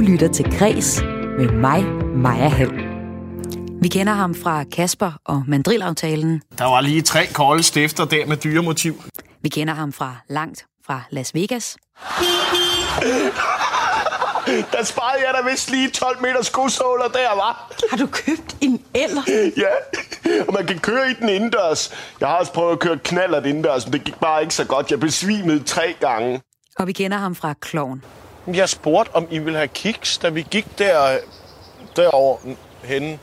lytter til Græs med mig, Maja Hall. Vi kender ham fra Kasper og Mandrilaftalen. Der var lige tre kolde stifter der med dyremotiv. Vi kender ham fra langt fra Las Vegas. Der sparede jeg da vist lige 12 meter skosåler der, var. Har du købt en eller? Ja, og man kan køre i den indendørs. Jeg har også prøvet at køre knallert indendørs, men det gik bare ikke så godt. Jeg besvimede tre gange. Og vi kender ham fra Kloven. Jeg spurgte, om I ville have kiks, da vi gik der, derover henne.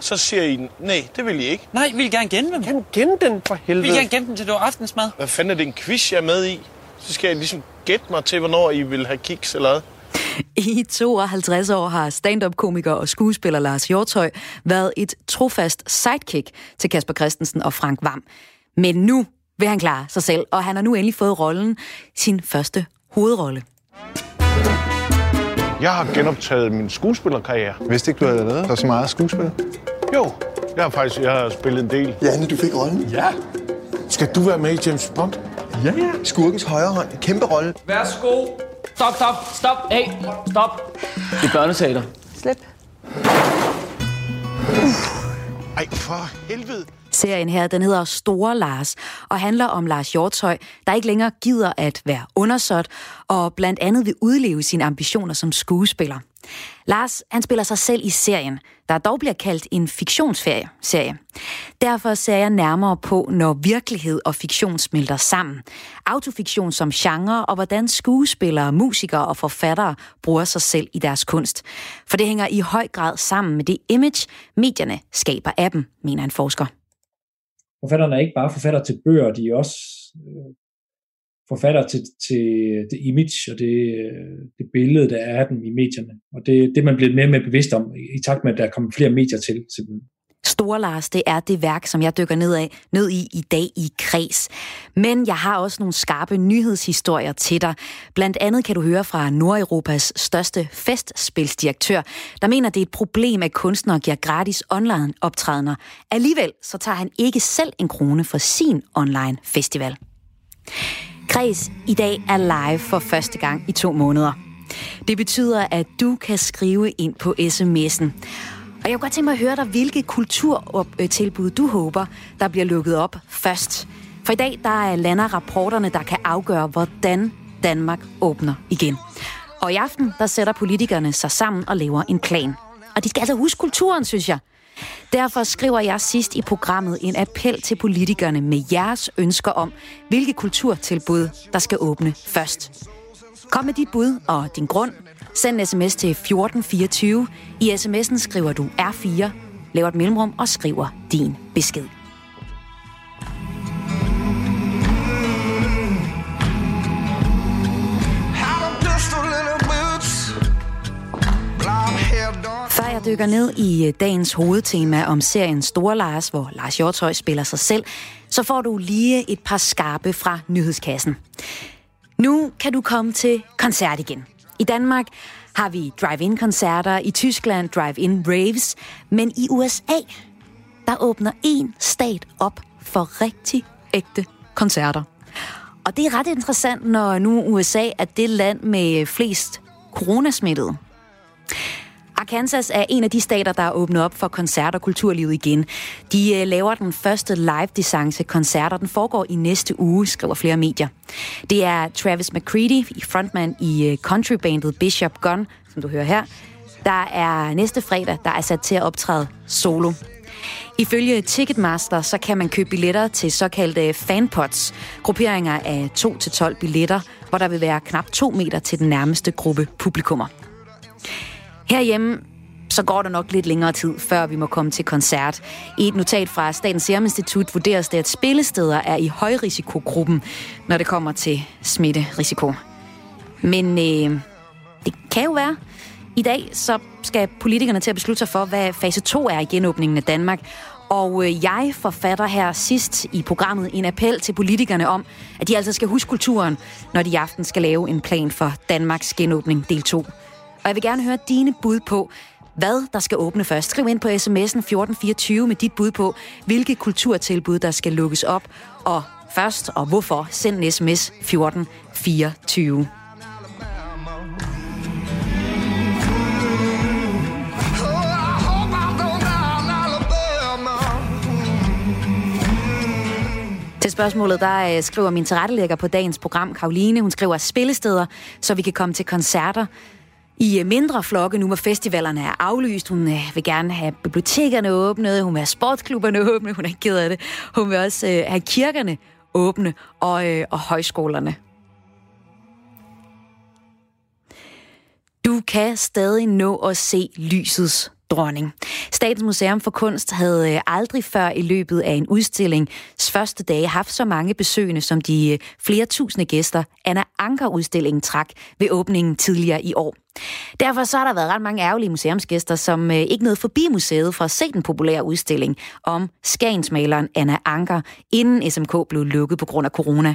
Så siger I, nej, det vil I ikke. Nej, vi vil gerne gemme dem. Kan gemme den for Vi helvede. vil gerne gemme dem til det var aftensmad. Hvad fanden er det en quiz, jeg er med i? Så skal jeg ligesom gætte mig til, hvornår I vil have kiks eller hvad. I 52 år har stand-up-komiker og skuespiller Lars Hjortøj været et trofast sidekick til Kasper Christensen og Frank Vam. Men nu vil han klare sig selv, og han har nu endelig fået rollen, sin første hovedrolle. Jeg har genoptaget min skuespillerkarriere. Vidste ikke, du havde lavet så meget skuespil? Jo, jeg har faktisk jeg har spillet en del. Janne, du fik rollen. Ja. Skal du være med i James Bond? Ja, ja. Skurkens højre hånd. Kæmpe rolle. Værsgo. Stop, stop, stop. Hey, stop. Det er børneteater. Slip. Ej, for helvede. Serien her, den hedder Store Lars, og handler om Lars Hjortøj, der ikke længere gider at være undersåt, og blandt andet vil udleve sine ambitioner som skuespiller. Lars, han spiller sig selv i serien, der dog bliver kaldt en fiktionsserie. Derfor ser jeg nærmere på, når virkelighed og fiktion smelter sammen. Autofiktion som genre, og hvordan skuespillere, musikere og forfattere bruger sig selv i deres kunst. For det hænger i høj grad sammen med det image, medierne skaber af dem, mener en forsker forfatterne er ikke bare forfatter til bøger, de er også øh, forfatter til, til det image og det, øh, det billede, der er af dem i medierne. Og det, det man bliver mere og mere bevidst om, i takt med, at der kommer flere medier til. til Store Lars, det er det værk, som jeg dykker ned, af, ned i i dag i kreds. Men jeg har også nogle skarpe nyhedshistorier til dig. Blandt andet kan du høre fra Nordeuropas største festspilsdirektør, der mener, det er et problem, at kunstnere giver gratis online optrædener. Alligevel så tager han ikke selv en krone for sin online festival. Kreds i dag er live for første gang i to måneder. Det betyder, at du kan skrive ind på sms'en. Og jeg kunne godt tænke mig at høre dig, hvilke kulturtilbud du håber, der bliver lukket op først. For i dag der er lander rapporterne, der kan afgøre, hvordan Danmark åbner igen. Og i aften, der sætter politikerne sig sammen og laver en plan. Og de skal altså huske kulturen, synes jeg. Derfor skriver jeg sidst i programmet en appel til politikerne med jeres ønsker om, hvilke kulturtilbud, der skal åbne først. Kom med dit bud og din grund. Send en sms til 1424. I sms'en skriver du R4, laver et mellemrum og skriver din besked. Før jeg dykker ned i øh, dagens hovedtema om serien Store Lars, hvor Lars Hjortøj spiller sig selv, så får du lige et par skarpe fra nyhedskassen. Nu kan du komme til koncert igen. I Danmark har vi drive-in-koncerter, i Tyskland drive-in raves, men i USA, der åbner en stat op for rigtig ægte koncerter. Og det er ret interessant, når nu USA er det land med flest coronasmittede. Arkansas er en af de stater, der er åbnet op for koncert- og kulturlivet igen. De øh, laver den første live-distance koncert, og den foregår i næste uge, skriver flere medier. Det er Travis McCready, frontman i øh, countrybandet Bishop Gun, som du hører her, der er næste fredag, der er sat til at optræde solo. Ifølge Ticketmaster, så kan man købe billetter til såkaldte fanpots, grupperinger af 2-12 billetter, hvor der vil være knap 2 meter til den nærmeste gruppe publikummer. Herhjemme så går der nok lidt længere tid, før vi må komme til koncert. I et notat fra Statens Serum Institut vurderes det, at spillesteder er i højrisikogruppen, når det kommer til smitterisiko. Men øh, det kan jo være. I dag så skal politikerne til at beslutte sig for, hvad fase 2 er i genåbningen af Danmark. Og øh, jeg forfatter her sidst i programmet en appel til politikerne om, at de altså skal huske kulturen, når de i aften skal lave en plan for Danmarks genåbning del 2. Og jeg vil gerne høre dine bud på, hvad der skal åbne først. Skriv ind på sms'en 1424 med dit bud på, hvilke kulturtilbud, der skal lukkes op, og først, og hvorfor. Send en sms 1424. Til spørgsmålet, der øh, skriver min tilrettelægger på dagens program, Karoline. Hun skriver spillesteder, så vi kan komme til koncerter i mindre flokke, nu hvor festivalerne er aflyst. Hun øh, vil gerne have bibliotekerne åbne, hun vil have sportsklubberne åbne, hun er ikke ked af det. Hun vil også øh, have kirkerne åbne og, øh, og højskolerne. Du kan stadig nå at se lysets dronning. Statens Museum for Kunst havde øh, aldrig før i løbet af en udstillings første dage haft så mange besøgende, som de øh, flere tusinde gæster Anna Anker-udstillingen trak ved åbningen tidligere i år. Derfor så har der været ret mange ærgerlige museumsgæster, som øh, ikke nåede forbi museet for at se den populære udstilling om skagensmaleren Anna Anker, inden SMK blev lukket på grund af corona.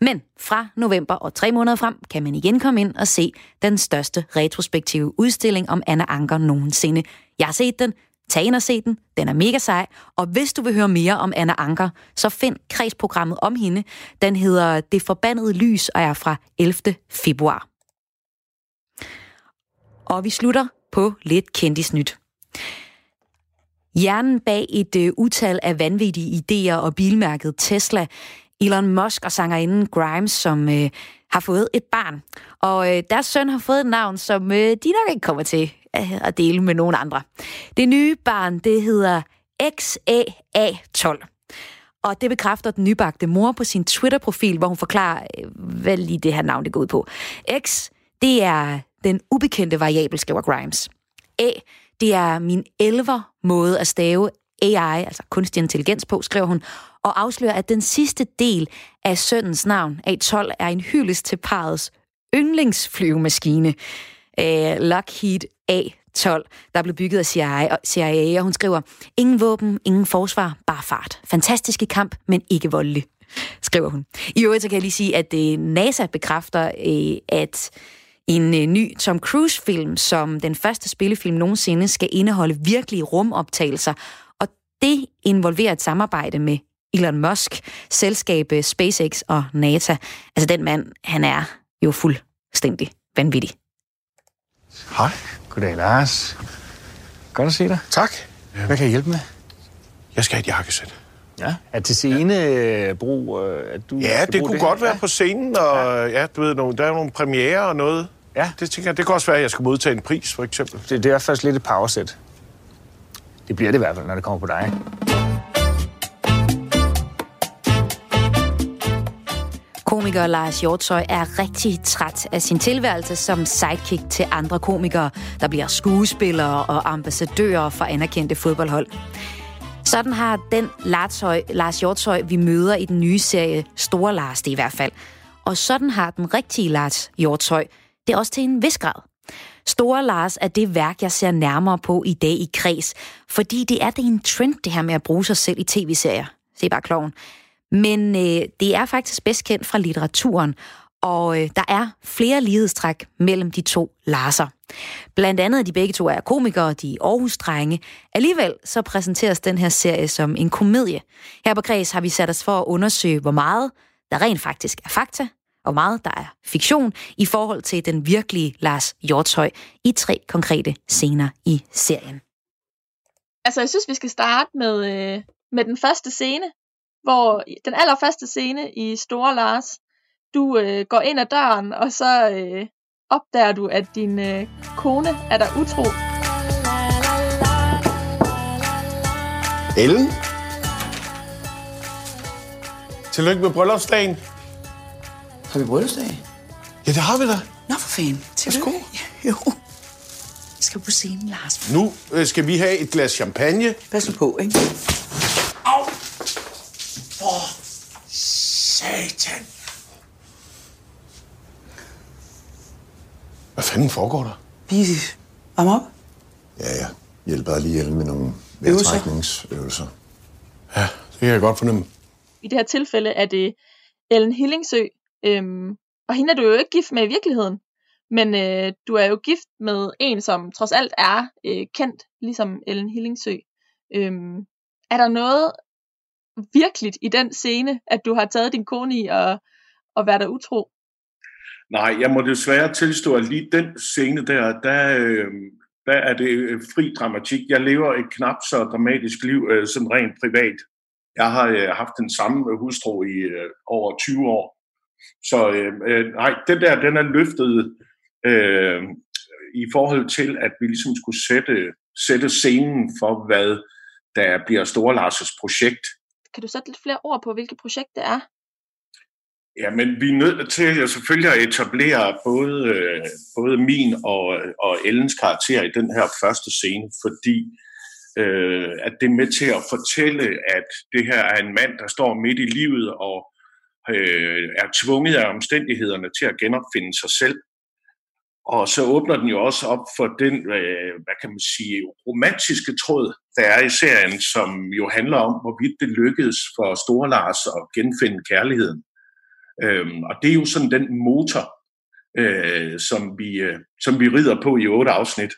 Men fra november og tre måneder frem kan man igen komme ind og se den største retrospektive udstilling om Anna Anker nogensinde. Jeg har set den, Tag ind og se den. Den er mega sej. Og hvis du vil høre mere om Anna Anker, så find kredsprogrammet om hende. Den hedder Det Forbandede Lys og er fra 11. februar. Og vi slutter på lidt kendisnyt. Hjernen bag et uh, utal af vanvittige idéer og bilmærket Tesla, Elon Musk og sangerinden Grimes, som uh, har fået et barn. Og uh, deres søn har fået et navn, som uh, de nok ikke kommer til uh, at dele med nogen andre. Det nye barn, det hedder XAA12. Og det bekræfter den nybagte mor på sin Twitter-profil, hvor hun forklarer, hvad lige det her navn det går ud på. X, det er den ubekendte variabel, skriver Grimes. A, det er min elver måde at stave AI, altså kunstig intelligens på, skriver hun, og afslører, at den sidste del af søndens navn, A12, er en hyldest til parets yndlingsflyvemaskine, øh, Lockheed A12, der blev bygget af CIA, og CIA, og hun skriver, ingen våben, ingen forsvar, bare fart. Fantastisk i kamp, men ikke voldelig, skriver hun. I øvrigt så kan jeg lige sige, at øh, NASA bekræfter, øh, at en øh, ny Tom Cruise-film, som den første spillefilm nogensinde skal indeholde virkelige rumoptagelser. Og det involverer et samarbejde med Elon Musk, selskabet SpaceX og NASA. Altså den mand, han er jo fuldstændig vanvittig. Hej. Goddag, Lars. Godt at se dig. Tak. Hvad kan jeg hjælpe med? Jeg skal have et jakkesæt. Ja. Er til scene øh, brug, øh, at du Ja, det kunne godt være på scenen, og ja, du ved, nogle, der er nogle premiere og noget. Ja. Det tænker jeg, det kan også være, at jeg skal modtage en pris, for eksempel. Det, det er faktisk lidt et powersæt. Det bliver det i hvert fald, når det kommer på dig. Komiker Lars Hjortøj er rigtig træt af sin tilværelse som sidekick til andre komikere, der bliver skuespillere og ambassadører for anerkendte fodboldhold. Sådan har den Lartøj, Lars Hjortøj, vi møder i den nye serie Store Lars, det i hvert fald. Og sådan har den rigtige Lars Hjortøj det er også til en vis grad. Store Lars er det værk, jeg ser nærmere på i dag i kreds, fordi det er det en trend, det her med at bruge sig selv i tv-serier. Se bare kloven. Men øh, det er faktisk bedst kendt fra litteraturen, og øh, der er flere lighedstræk mellem de to Larser. Blandt andet, at de begge to er komikere, de er Aarhus-drenge. Alligevel så præsenteres den her serie som en komedie. Her på Græs har vi sat os for at undersøge, hvor meget der rent faktisk er fakta, og meget der er fiktion i forhold til den virkelige Lars Hjortøj i tre konkrete scener i serien. Altså, jeg synes, vi skal starte med, øh, med den første scene, hvor den allerførste scene i Store Lars, du øh, går ind ad døren, og så øh, opdager du, at din øh, kone er der utro. Ellen? Tillykke med bryllupsdagen. Har vi bryllupsdag? Ja, det har vi da. Nå, for fanden. Værsgo. Ja, jo. Jeg skal på scenen, Lars. Nu øh, skal vi have et glas champagne. Pas nu på, ikke? Au! For satan. Hvad fanden foregår der? Vi varmer op. Ja, ja. Hjælper lige Ellen med nogle Øvelser. vejrtrækningsøvelser. Ja, det kan jeg godt fornemme. I det her tilfælde er det Ellen Hillingsø, øhm, og hende er du jo ikke gift med i virkeligheden. Men øh, du er jo gift med en, som trods alt er øh, kendt, ligesom Ellen Hillingsø. Øhm, er der noget virkeligt i den scene, at du har taget din kone i og, og været der utro? Nej, jeg må desværre tilstå, at lige den scene der, der, øh, der er det øh, fri dramatik. Jeg lever et knap så dramatisk liv, øh, sådan rent privat. Jeg har øh, haft den samme hustru i øh, over 20 år. Så øh, øh, nej, den der, den er løftet øh, i forhold til, at vi ligesom skulle sætte, sætte scenen for, hvad der bliver Store Lars' projekt. Kan du sætte lidt flere ord på, hvilket projekt det er? Ja, men vi er nødt til at selvfølgelig at etablere både, øh, både min og, og Ellens karakter i den her første scene, fordi øh, at det er med til at fortælle, at det her er en mand, der står midt i livet og øh, er tvunget af omstændighederne til at genopfinde sig selv. Og så åbner den jo også op for den, øh, hvad kan man sige, romantiske tråd, der er i serien, som jo handler om, hvorvidt det lykkedes for Store Lars at genfinde kærligheden. Øhm, og det er jo sådan den motor, øh, som, vi, øh, som vi rider på i otte afsnit.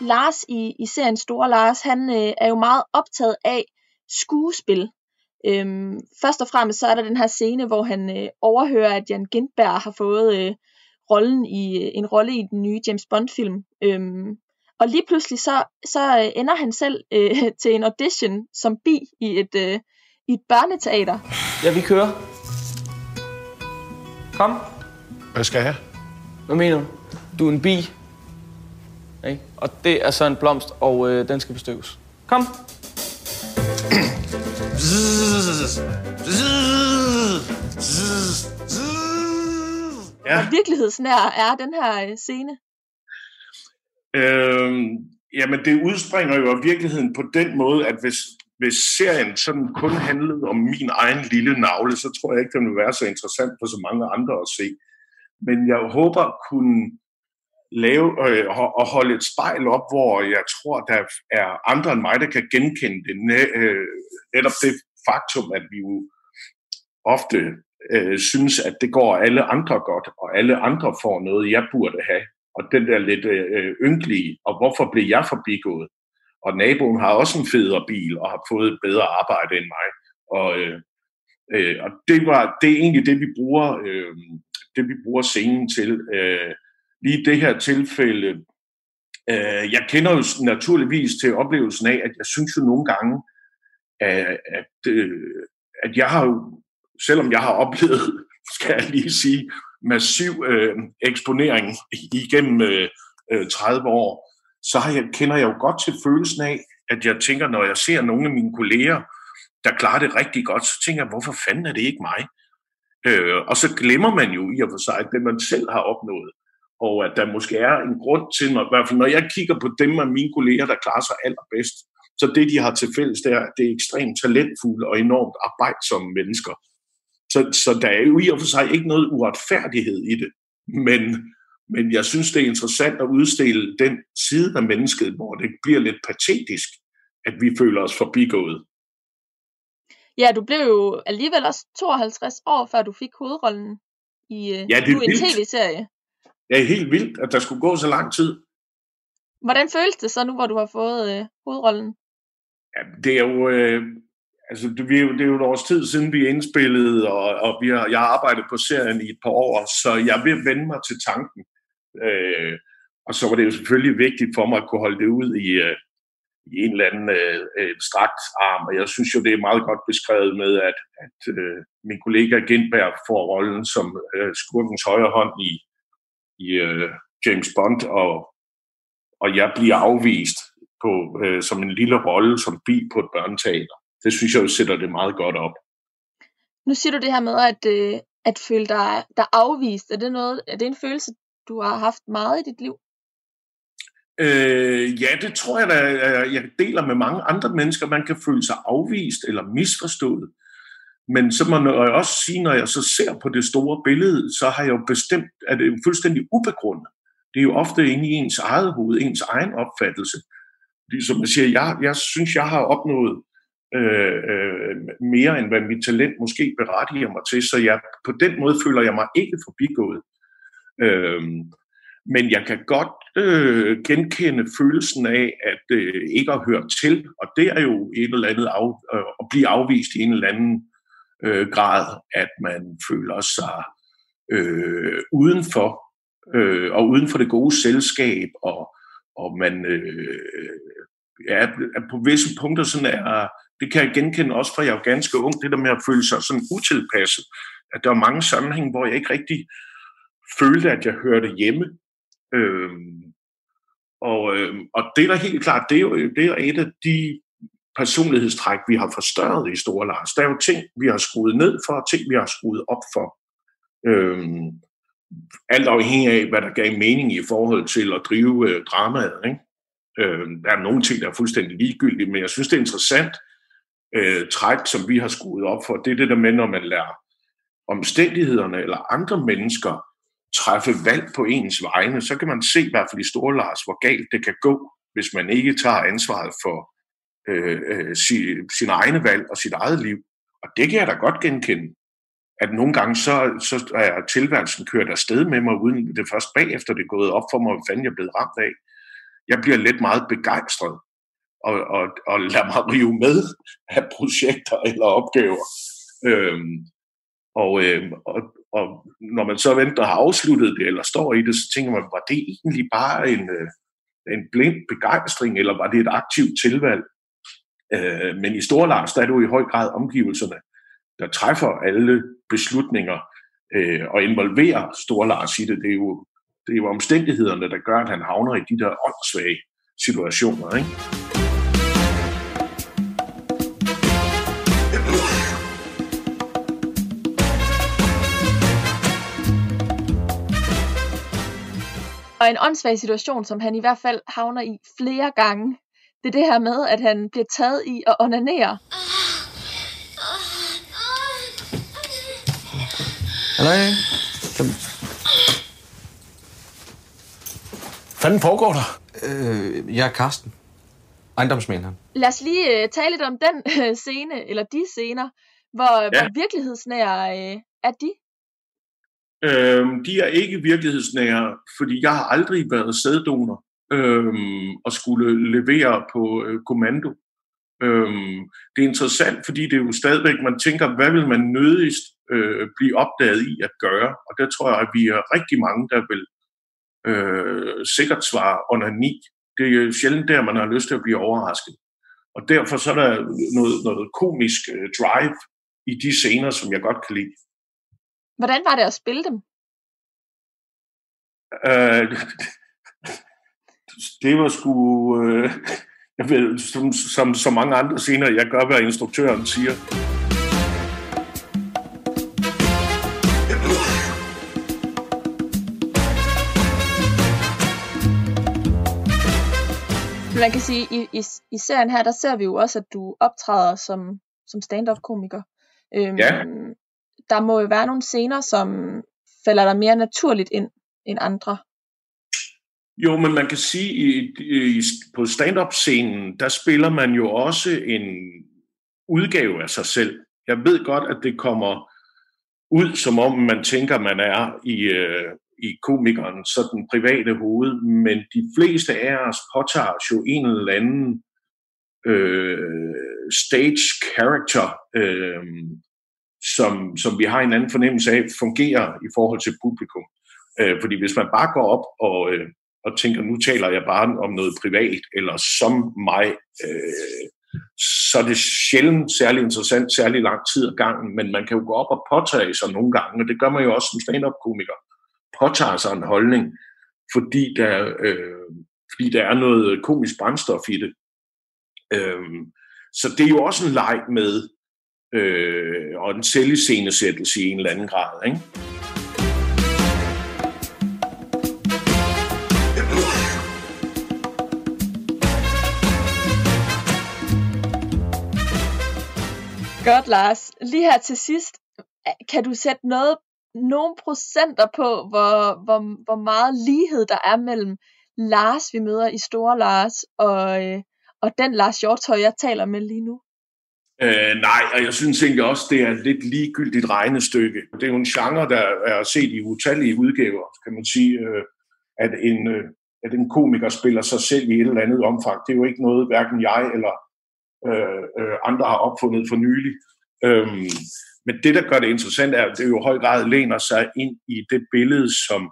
Lars i, i serien Store Lars, han øh, er jo meget optaget af skuespil. Øhm, først og fremmest så er der den her scene, hvor han øh, overhører, at Jan Gindberg har fået øh, rollen i en rolle i den nye James Bond film. Øhm, og lige pludselig så, så øh, ender han selv øh, til en audition som bi i et, øh, i et børneteater. Ja, vi kører. Kom. Hvad skal jeg? Hvad mener du? Du er en bi. Ikke? Og det er så en blomst, og øh, den skal bestøves. Kom. Ja. Hvor virkelighedsnær er den her øh, scene? Øhm, jamen, det udspringer jo af virkeligheden på den måde, at hvis, hvis serien sådan kun handlede om min egen lille navle, så tror jeg ikke, den vil være så interessant for så mange andre at se. Men jeg håber at kunne lave øh, og holde et spejl op, hvor jeg tror, der er andre end mig, der kan genkende det. Øh, netop det faktum, at vi jo ofte øh, synes, at det går alle andre godt, og alle andre får noget, jeg burde have. Og den der lidt øh, øh, ynkelige, og hvorfor blev jeg forbigået? Og naboen har også en federe bil, og har fået et bedre arbejde end mig. Og, øh, øh, og det, var, det er egentlig det, vi bruger, øh, det, vi bruger scenen til. Øh, lige i det her tilfælde, øh, jeg kender jo naturligvis til oplevelsen af, at jeg synes jo nogle gange, at, at, øh, at jeg har jo selvom jeg har oplevet, skal jeg lige sige, massiv øh, eksponering igennem øh, øh 30 år, så har jeg, kender jeg jo godt til følelsen af, at jeg tænker, når jeg ser nogle af mine kolleger, der klarer det rigtig godt, så tænker jeg, hvorfor fanden er det ikke mig? Øh, og så glemmer man jo i og for sig, det man selv har opnået. Og at der måske er en grund til, når, i hvert fald når jeg kigger på dem af mine kolleger, der klarer sig allerbedst, så det, de har til fælles, det er, at det er ekstremt talentfulde og enormt arbejdsomme mennesker. Så, så der er jo i og for sig ikke noget uretfærdighed i det. Men, men jeg synes, det er interessant at udstille den side af mennesket, hvor det bliver lidt patetisk, at vi føler os forbigået. Ja, du blev jo alligevel også 52 år, før du fik hovedrollen i øh, ja, det er en tv-serie. Ja, helt vildt, at der skulle gå så lang tid. Hvordan føles det så nu, hvor du har fået øh, hovedrollen? Ja, det er jo... Øh, altså, det, vi, det er jo et års tid siden, vi indspillede, og, og vi har, jeg har arbejdet på serien i et par år, så jeg vil vende mig til tanken. Øh, og så var det jo selvfølgelig vigtigt for mig at kunne holde det ud i, øh, i en eller anden øh, øh strakt arm. Og jeg synes jo, det er meget godt beskrevet med, at, at øh, min kollega Gindberg får rollen som øh, skurkens højre hånd i, i øh, James Bond, og, og jeg bliver afvist på, øh, som en lille rolle som bi på et børneteater det synes jeg jo sætter det meget godt op. Nu siger du det her med, at, øh, at føle dig, dig afvist. Er det, noget, er det en følelse, du har haft meget i dit liv? Øh, ja, det tror jeg da, jeg deler med mange andre mennesker. Man kan føle sig afvist eller misforstået. Men så må jeg også sige, når jeg så ser på det store billede, så har jeg jo bestemt, at det er fuldstændig ubegrundet. Det er jo ofte inde i ens eget hoved, ens egen opfattelse. Fordi, som jeg siger, jeg, jeg synes, jeg har opnået øh, øh, mere end hvad mit talent måske berettiger mig til, så jeg, på den måde føler jeg mig ikke forbigået. Øh, men jeg kan godt øh, genkende følelsen af, at øh, ikke at høre til, og det er jo et eller andet af, øh, at blive afvist i en eller anden øh, grad, at man føler sig øh, udenfor, øh, og uden for det gode selskab, og, og man øh, ja, er på visse punkter sådan er, det kan jeg genkende også fra jeg er ganske ung, det der med at føle sig sådan utilpasset, at der er mange sammenhænge, hvor jeg ikke rigtig følte, at jeg hørte hjemme. Øhm, og, øhm, og det er da helt klart, det er jo det er et af de personlighedstræk, vi har forstørret i Store Lars. Der er jo ting, vi har skruet ned for, og ting, vi har skruet op for. Øhm, alt afhængig af, hvad der gav mening i forhold til at drive øh, dramaet. Ikke? Øh, der er nogle ting, der er fuldstændig ligegyldige, men jeg synes, det er interessant øh, træk, som vi har skruet op for. Det er det der med, når man lærer omstændighederne eller andre mennesker træffe valg på ens vegne, så kan man se i hvert fald i Store Lars, hvor galt det kan gå, hvis man ikke tager ansvaret for øh, øh, sin, sin egne valg og sit eget liv. Og det kan jeg da godt genkende. At nogle gange så, så er tilværelsen kørt afsted med mig, uden det først bagefter det er gået op for mig, hvad fanden jeg er blevet ramt af. Jeg bliver lidt meget begejstret og, og, og lade mig rive med af projekter eller opgaver. Øhm, og, øhm, og, og når man så venter har afsluttet det, eller står i det, så tænker man, var det egentlig bare en, øh, en blind begejstring, eller var det et aktivt tilvalg? Øh, men i Storlars, der er det jo i høj grad omgivelserne, der træffer alle beslutninger øh, og involverer Storlars i det. Det er, jo, det er jo omstændighederne, der gør, at han havner i de der åndssvage situationer. Ikke? Og en åndssvag situation, som han i hvert fald havner i flere gange, det er det her med, at han bliver taget i at onanere. Halløj. Hvad foregår der? Øh, jeg er Karsten. Ejendomsmænderen. Lad os lige øh, tale lidt om den øh, scene, eller de scener. Hvor, ja. hvor virkelighedsnære øh, er de? Øhm, de er ikke virkelighedsnære, fordi jeg har aldrig været sæddonor øhm, og skulle levere på øh, kommando. Øhm, det er interessant, fordi det er jo stadigvæk, man tænker, hvad vil man nødigst øh, blive opdaget i at gøre? Og der tror jeg, at vi er rigtig mange, der vil øh, sikkert svare under ni. Det er jo sjældent der, man har lyst til at blive overrasket. Og derfor så er der noget, noget komisk øh, drive i de scener, som jeg godt kan lide. Hvordan var det at spille dem? Øh, det var sgu... Øh, jeg ved, som, som så mange andre scener, jeg gør, hvad instruktøren siger. Man kan sige, i, i, i serien her, der ser vi jo også, at du optræder som, som stand-up-komiker. Øhm, Ja. Der må jo være nogle scener, som falder dig mere naturligt ind end andre. Jo, men man kan sige, i, i, på stand-up-scenen, der spiller man jo også en udgave af sig selv. Jeg ved godt, at det kommer ud, som om man tænker, man er i, øh, i komikeren, sådan private hoved, men de fleste af os påtager jo en eller anden øh, stage character, øh, som, som vi har en anden fornemmelse af, fungerer i forhold til publikum. Øh, fordi hvis man bare går op og, øh, og tænker, nu taler jeg bare om noget privat, eller som mig, øh, så er det sjældent særlig interessant, særlig lang tid ad gangen, men man kan jo gå op og påtage sig nogle gange, og det gør man jo også som stand-up-komiker, påtager sig en holdning, fordi der, øh, fordi der er noget komisk brændstof i det. Øh, så det er jo også en leg med, øh, og en selviscenesættelse i en eller anden grad, ikke? Godt, Lars. Lige her til sidst, kan du sætte noget, nogle procenter på, hvor, hvor, hvor meget lighed der er mellem Lars, vi møder i Store Lars, og, øh, og den Lars Hjortøj, jeg taler med lige nu? Øh, nej, og jeg synes egentlig også, det er et lidt ligegyldigt regnestykke. Det er jo en genre, der er set i utallige udgaver, kan man sige, øh, at, en, øh, at en komiker spiller sig selv i et eller andet omfang. Det er jo ikke noget, hverken jeg eller øh, øh, andre har opfundet for nylig. Øhm, Men det, der gør det interessant, er, at det jo i høj grad læner sig ind i det billede, som,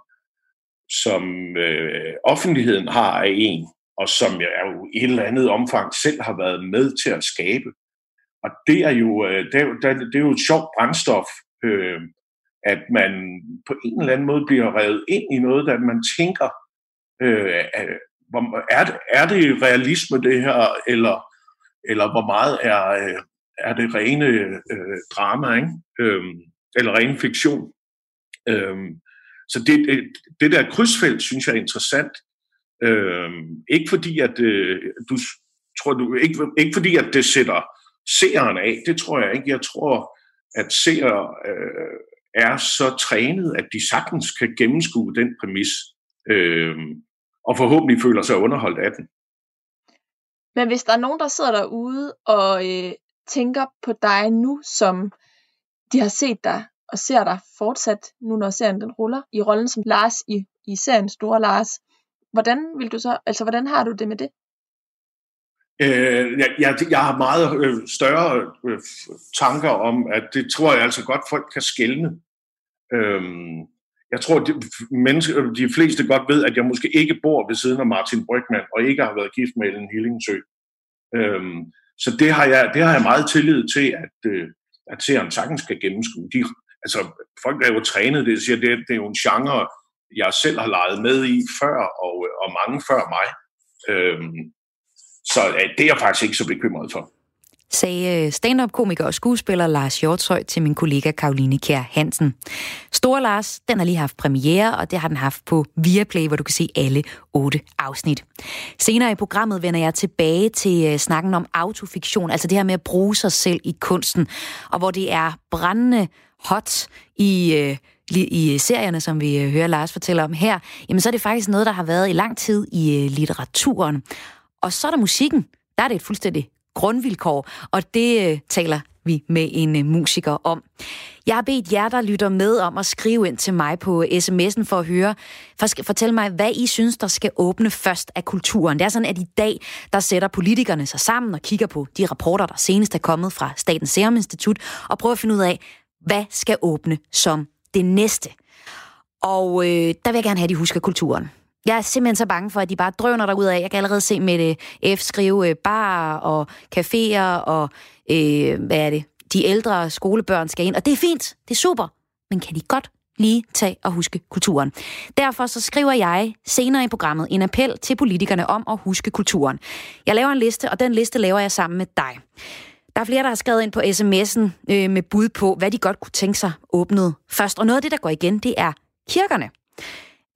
som øh, offentligheden har af en, og som jeg jo i et eller andet omfang selv har været med til at skabe. Og det er jo, øh, det er, det er jo et sjovt brændstof, øh, at man på en eller anden måde bliver revet ind i noget, der man tænker, øh, er, det, er det realisme det her, eller, eller hvor meget er, øh, er det rene øh, drama, ikke? Øh, eller ren fiktion. Øh, så det, det, det der krydsfelt, synes jeg er interessant. Øh, ikke fordi, at øh, du tror du, ikke, ikke fordi, at det sætter seeren af, det tror jeg ikke. Jeg tror, at seere øh, er så trænet, at de sagtens kan gennemskue den præmis, øh, og forhåbentlig føler sig underholdt af den. Men hvis der er nogen, der sidder derude og øh, tænker på dig nu, som de har set dig og ser dig fortsat, nu når serien den ruller, i rollen som Lars i, i serien Store Lars, hvordan vil du så, altså hvordan har du det med det? Øh, jeg, jeg, jeg har meget øh, større øh, tanker om, at det tror jeg altså godt, folk kan skælne. Øh, jeg tror, de, mennesker, de fleste godt ved, at jeg måske ikke bor ved siden af Martin Brygman, og ikke har været gift med Ellen Hillingsø. Øh, så det har, jeg, det har jeg meget tillid til, at, øh, at seeren sagtens skal gennemskue. De, altså, folk er jo trænet, det, siger, det, det er jo en genre, jeg selv har leget med i før, og, og mange før mig. Øh, så øh, det er jeg faktisk ikke så bekymret for. Sagde øh, stand-up-komiker og skuespiller Lars Hjortøj til min kollega Karoline Kjær Hansen. Store Lars, den har lige haft premiere, og det har den haft på Viaplay, hvor du kan se alle otte afsnit. Senere i programmet vender jeg tilbage til øh, snakken om autofiktion, altså det her med at bruge sig selv i kunsten, og hvor det er brændende hot i øh, i serierne, som vi hører Lars fortælle om her, jamen så er det faktisk noget, der har været i lang tid i litteraturen. Og så er der musikken. Der er det et fuldstændig grundvilkår, og det øh, taler vi med en øh, musiker om. Jeg har bedt jer, der lytter med, om at skrive ind til mig på sms'en for at høre, for fortælle mig, hvad I synes, der skal åbne først af kulturen. Det er sådan, at i dag, der sætter politikerne sig sammen og kigger på de rapporter, der senest er kommet fra Statens Serum Institut, og prøver at finde ud af, hvad skal åbne som det næste. Og øh, der vil jeg gerne have, at I husker kulturen. Jeg er simpelthen så bange for, at de bare drøner ud af. Jeg kan allerede se med F skrive øh, bar og caféer og, øh, hvad er det, de ældre skolebørn skal ind. Og det er fint, det er super, men kan de godt lige tage og huske kulturen. Derfor så skriver jeg senere i programmet en appel til politikerne om at huske kulturen. Jeg laver en liste, og den liste laver jeg sammen med dig. Der er flere, der har skrevet ind på sms'en øh, med bud på, hvad de godt kunne tænke sig åbnet først. Og noget af det, der går igen, det er kirkerne.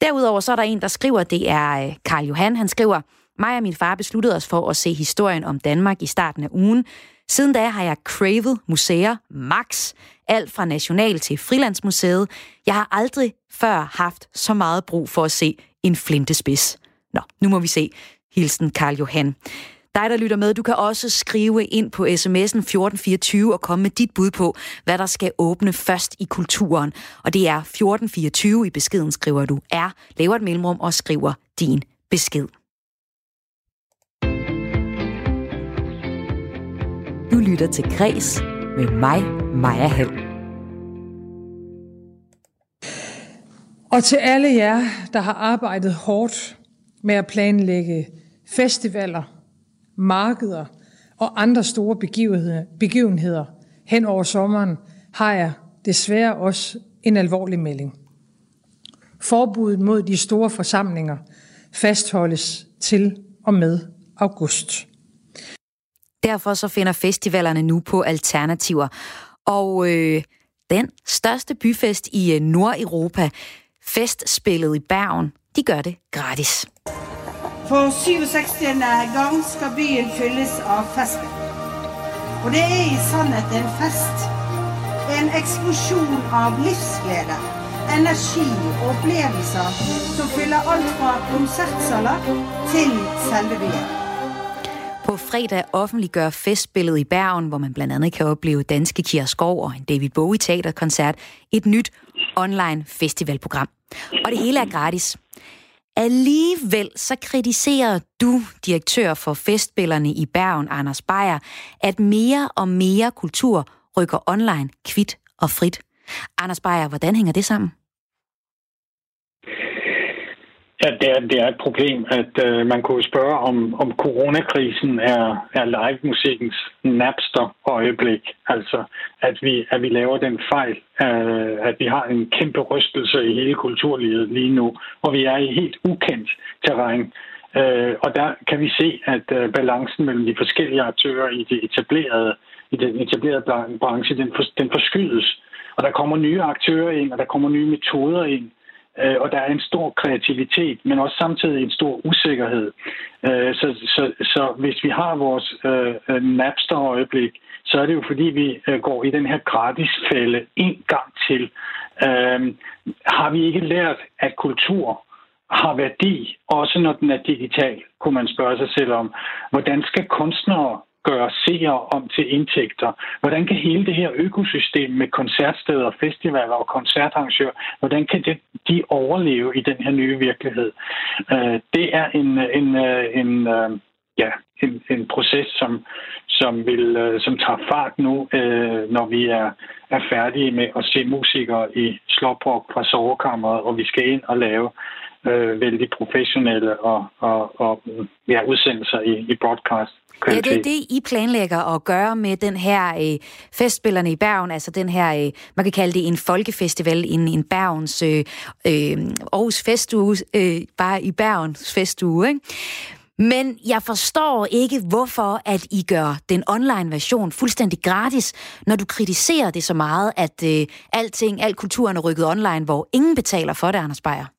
Derudover så er der en, der skriver, det er øh, Karl Johan, han skriver, mig og min far besluttede os for at se historien om Danmark i starten af ugen. Siden da har jeg cravet museer, max, alt fra National til Frilandsmuseet. Jeg har aldrig før haft så meget brug for at se en flintespids. Nå, nu må vi se. Hilsen Karl Johan. Dig, der lytter med, du kan også skrive ind på sms'en 1424 og komme med dit bud på, hvad der skal åbne først i kulturen. Og det er 1424 i beskeden, skriver du er, laver et mellemrum og skriver din besked. Du lytter til Græs med mig, Maja Hall. Og til alle jer, der har arbejdet hårdt med at planlægge festivaler, markeder og andre store begivenheder, begivenheder hen over sommeren, har jeg desværre også en alvorlig melding. Forbuddet mod de store forsamlinger fastholdes til og med august. Derfor så finder festivalerne nu på alternativer. Og øh, den største byfest i øh, Nordeuropa, Festspillet i Bergen, de gør det gratis. For 67. gang skal byen fylles av fest. Og det er i sannhet en fest. En eksplosjon av livsglede, energi og opplevelser som fyller alt fra konsertsaler til selve byen. På fredag offentliggør festspillet i Bergen, hvor man blandt andet kan opleve danske Kira Skov og en David Bowie teaterkoncert, et nyt online festivalprogram. Og det hele er gratis. Alligevel så kritiserer du, direktør for festspillerne i Bergen, Anders Beyer, at mere og mere kultur rykker online kvidt og frit. Anders Beyer, hvordan hænger det sammen? Ja, det er, det er et problem, at øh, man kunne spørge, om, om coronakrisen er, er live-musikkens Napster-øjeblik. Altså, at vi, at vi laver den fejl, øh, at vi har en kæmpe rystelse i hele kulturlivet lige nu, og vi er i helt ukendt terræn. Øh, og der kan vi se, at øh, balancen mellem de forskellige aktører i det etablerede, i den etablerede branche, den, for, den forskydes. Og der kommer nye aktører ind, og der kommer nye metoder ind, øh, og der er en stor kreativitet, men også samtidig en stor usikkerhed. Øh, så, så, så hvis vi har vores øh, øh Napster-øjeblik, så er det jo fordi, vi øh, går i den her gratisfælde en gang til. Øh, har vi ikke lært, at kultur har værdi, også når den er digital, kunne man spørge sig selv om. Hvordan skal kunstnere gøre seere om til indtægter? Hvordan kan hele det her økosystem med koncertsteder, festivaler og koncertarrangører, hvordan kan det, de overleve i den her nye virkelighed? Øh, det er en, en, en, en, øh, ja, en, en proces, som, som, vil, øh, som tager fart nu, øh, når vi er, er færdige med at se musikere i Slåbrok fra sovekammeret, og vi skal ind og lave øh, vældig professionelle og, og, og ja, udsendelser i, i broadcast. Kvalitet. Ja, det er det, I planlægger at gøre med den her øh, festspillerne i Bergen, altså den her, øh, man kan kalde det en folkefestival, en, en Bergens øh, øh, Aarhus Festuge, øh, bare i Bergens Festuge, ikke? Men jeg forstår ikke, hvorfor at I gør den online version fuldstændig gratis, når du kritiserer det så meget, at øh, alting, al kulturen er rykket online, hvor ingen betaler for det, Anders Beyer.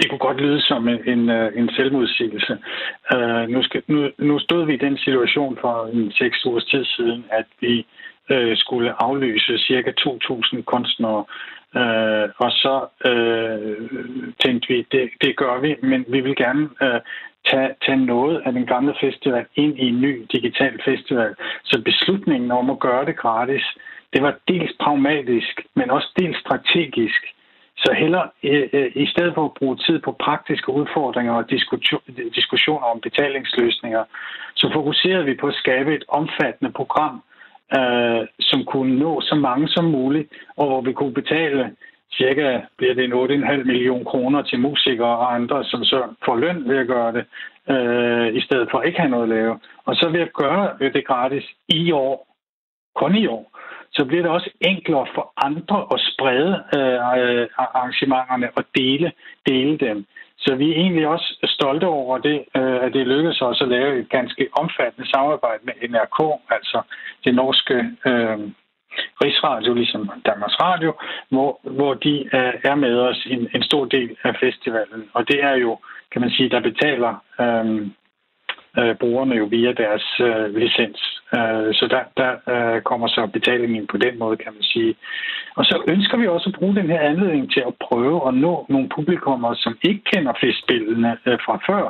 Det kunne godt lyde som en, en, øh, en selvmodsigelse. Uh, nu, skal, nu, nu stod vi i den situation for en seks ugers tid siden, at vi uh, skulle aflyse cirka 2.000 kunstnere. Uh, og så uh, tænkte vi, det, det gør vi, men vi vil gerne uh, tage, tage noget af den gamle festival ind i en ny digital festival. Så beslutningen om at gøre det gratis, det var dels pragmatisk, men også dels strategisk. Så heller øh, øh, i stedet for at bruge tid på praktiske udfordringer og diskussioner om betalingsløsninger, så fokuserede vi på at skabe et omfattende program, øh, som kunne nå så mange som muligt, og hvor vi kunne betale cirka bliver det en 8,5 million kroner til musikere og andre, som så får løn ved at gøre det, øh, i stedet for at ikke have noget at lave. Og så ved at gøre det gratis i år, kun i år, så bliver det også enklere for andre at sprede øh, arrangementerne og dele, dele dem. Så vi er egentlig også stolte over det, øh, at det lykkedes os at lave et ganske omfattende samarbejde med NRK, altså det norske øh, Rigsradio, ligesom Danmarks Radio, hvor, hvor de øh, er med os en, en stor del af festivalen. Og det er jo, kan man sige, der betaler øh, øh, brugerne jo via deres øh, licens. Øh, så der, der øh, kommer så betalingen på den måde, kan man sige. Og så ønsker vi også at bruge den her anledning til at prøve at nå nogle publikummer, som ikke kender festspillene øh, fra før.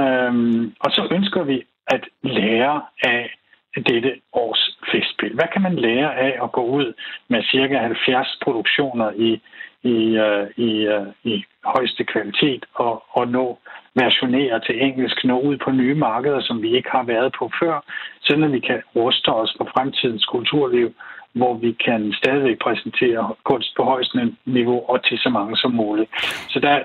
Øh, og så ønsker vi at lære af dette års festspil. Hvad kan man lære af at gå ud med cirka 70 produktioner i, i, uh, i, uh, i højeste kvalitet og, og nå versionere til engelsk, nå ud på nye markeder, som vi ikke har været på før, sådan at vi kan ruste os på fremtidens kulturliv, hvor vi kan stadigvæk præsentere kunst på højst niveau og til så mange som muligt. Så der,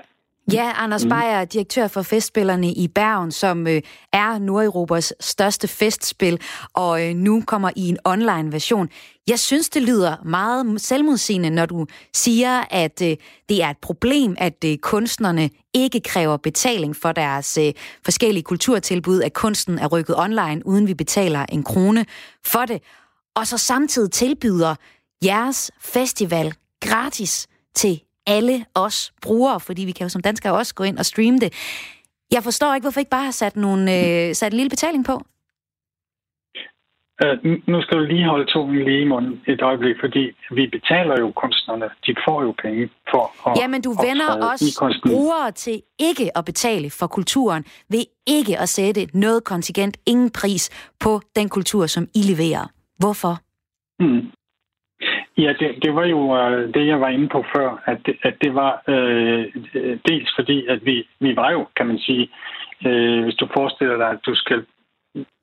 Ja, Anders mm. Beyer, direktør for Festspillerne i Bergen, som øh, er Nordeuropas største festspil, og øh, nu kommer i en online version. Jeg synes, det lyder meget selvmodsigende, når du siger, at øh, det er et problem, at øh, kunstnerne ikke kræver betaling for deres øh, forskellige kulturtilbud, at kunsten er rykket online, uden vi betaler en krone for det, og så samtidig tilbyder jeres festival gratis til alle os brugere, fordi vi kan jo som danskere også gå ind og streame det. Jeg forstår ikke, hvorfor ikke bare har sat, nogle, øh, sat en lille betaling på? Uh, nu skal du lige holde tungen lige i munden et øjeblik, fordi vi betaler jo kunstnerne. De får jo penge for at Jamen, du vender os brugere til ikke at betale for kulturen ved ikke at sætte noget kontingent, ingen pris på den kultur, som I leverer. Hvorfor? Mm. Ja, det, det var jo øh, det, jeg var inde på før, at det, at det var øh, dels fordi, at vi, vi var jo, kan man sige, øh, hvis du forestiller dig, at du skal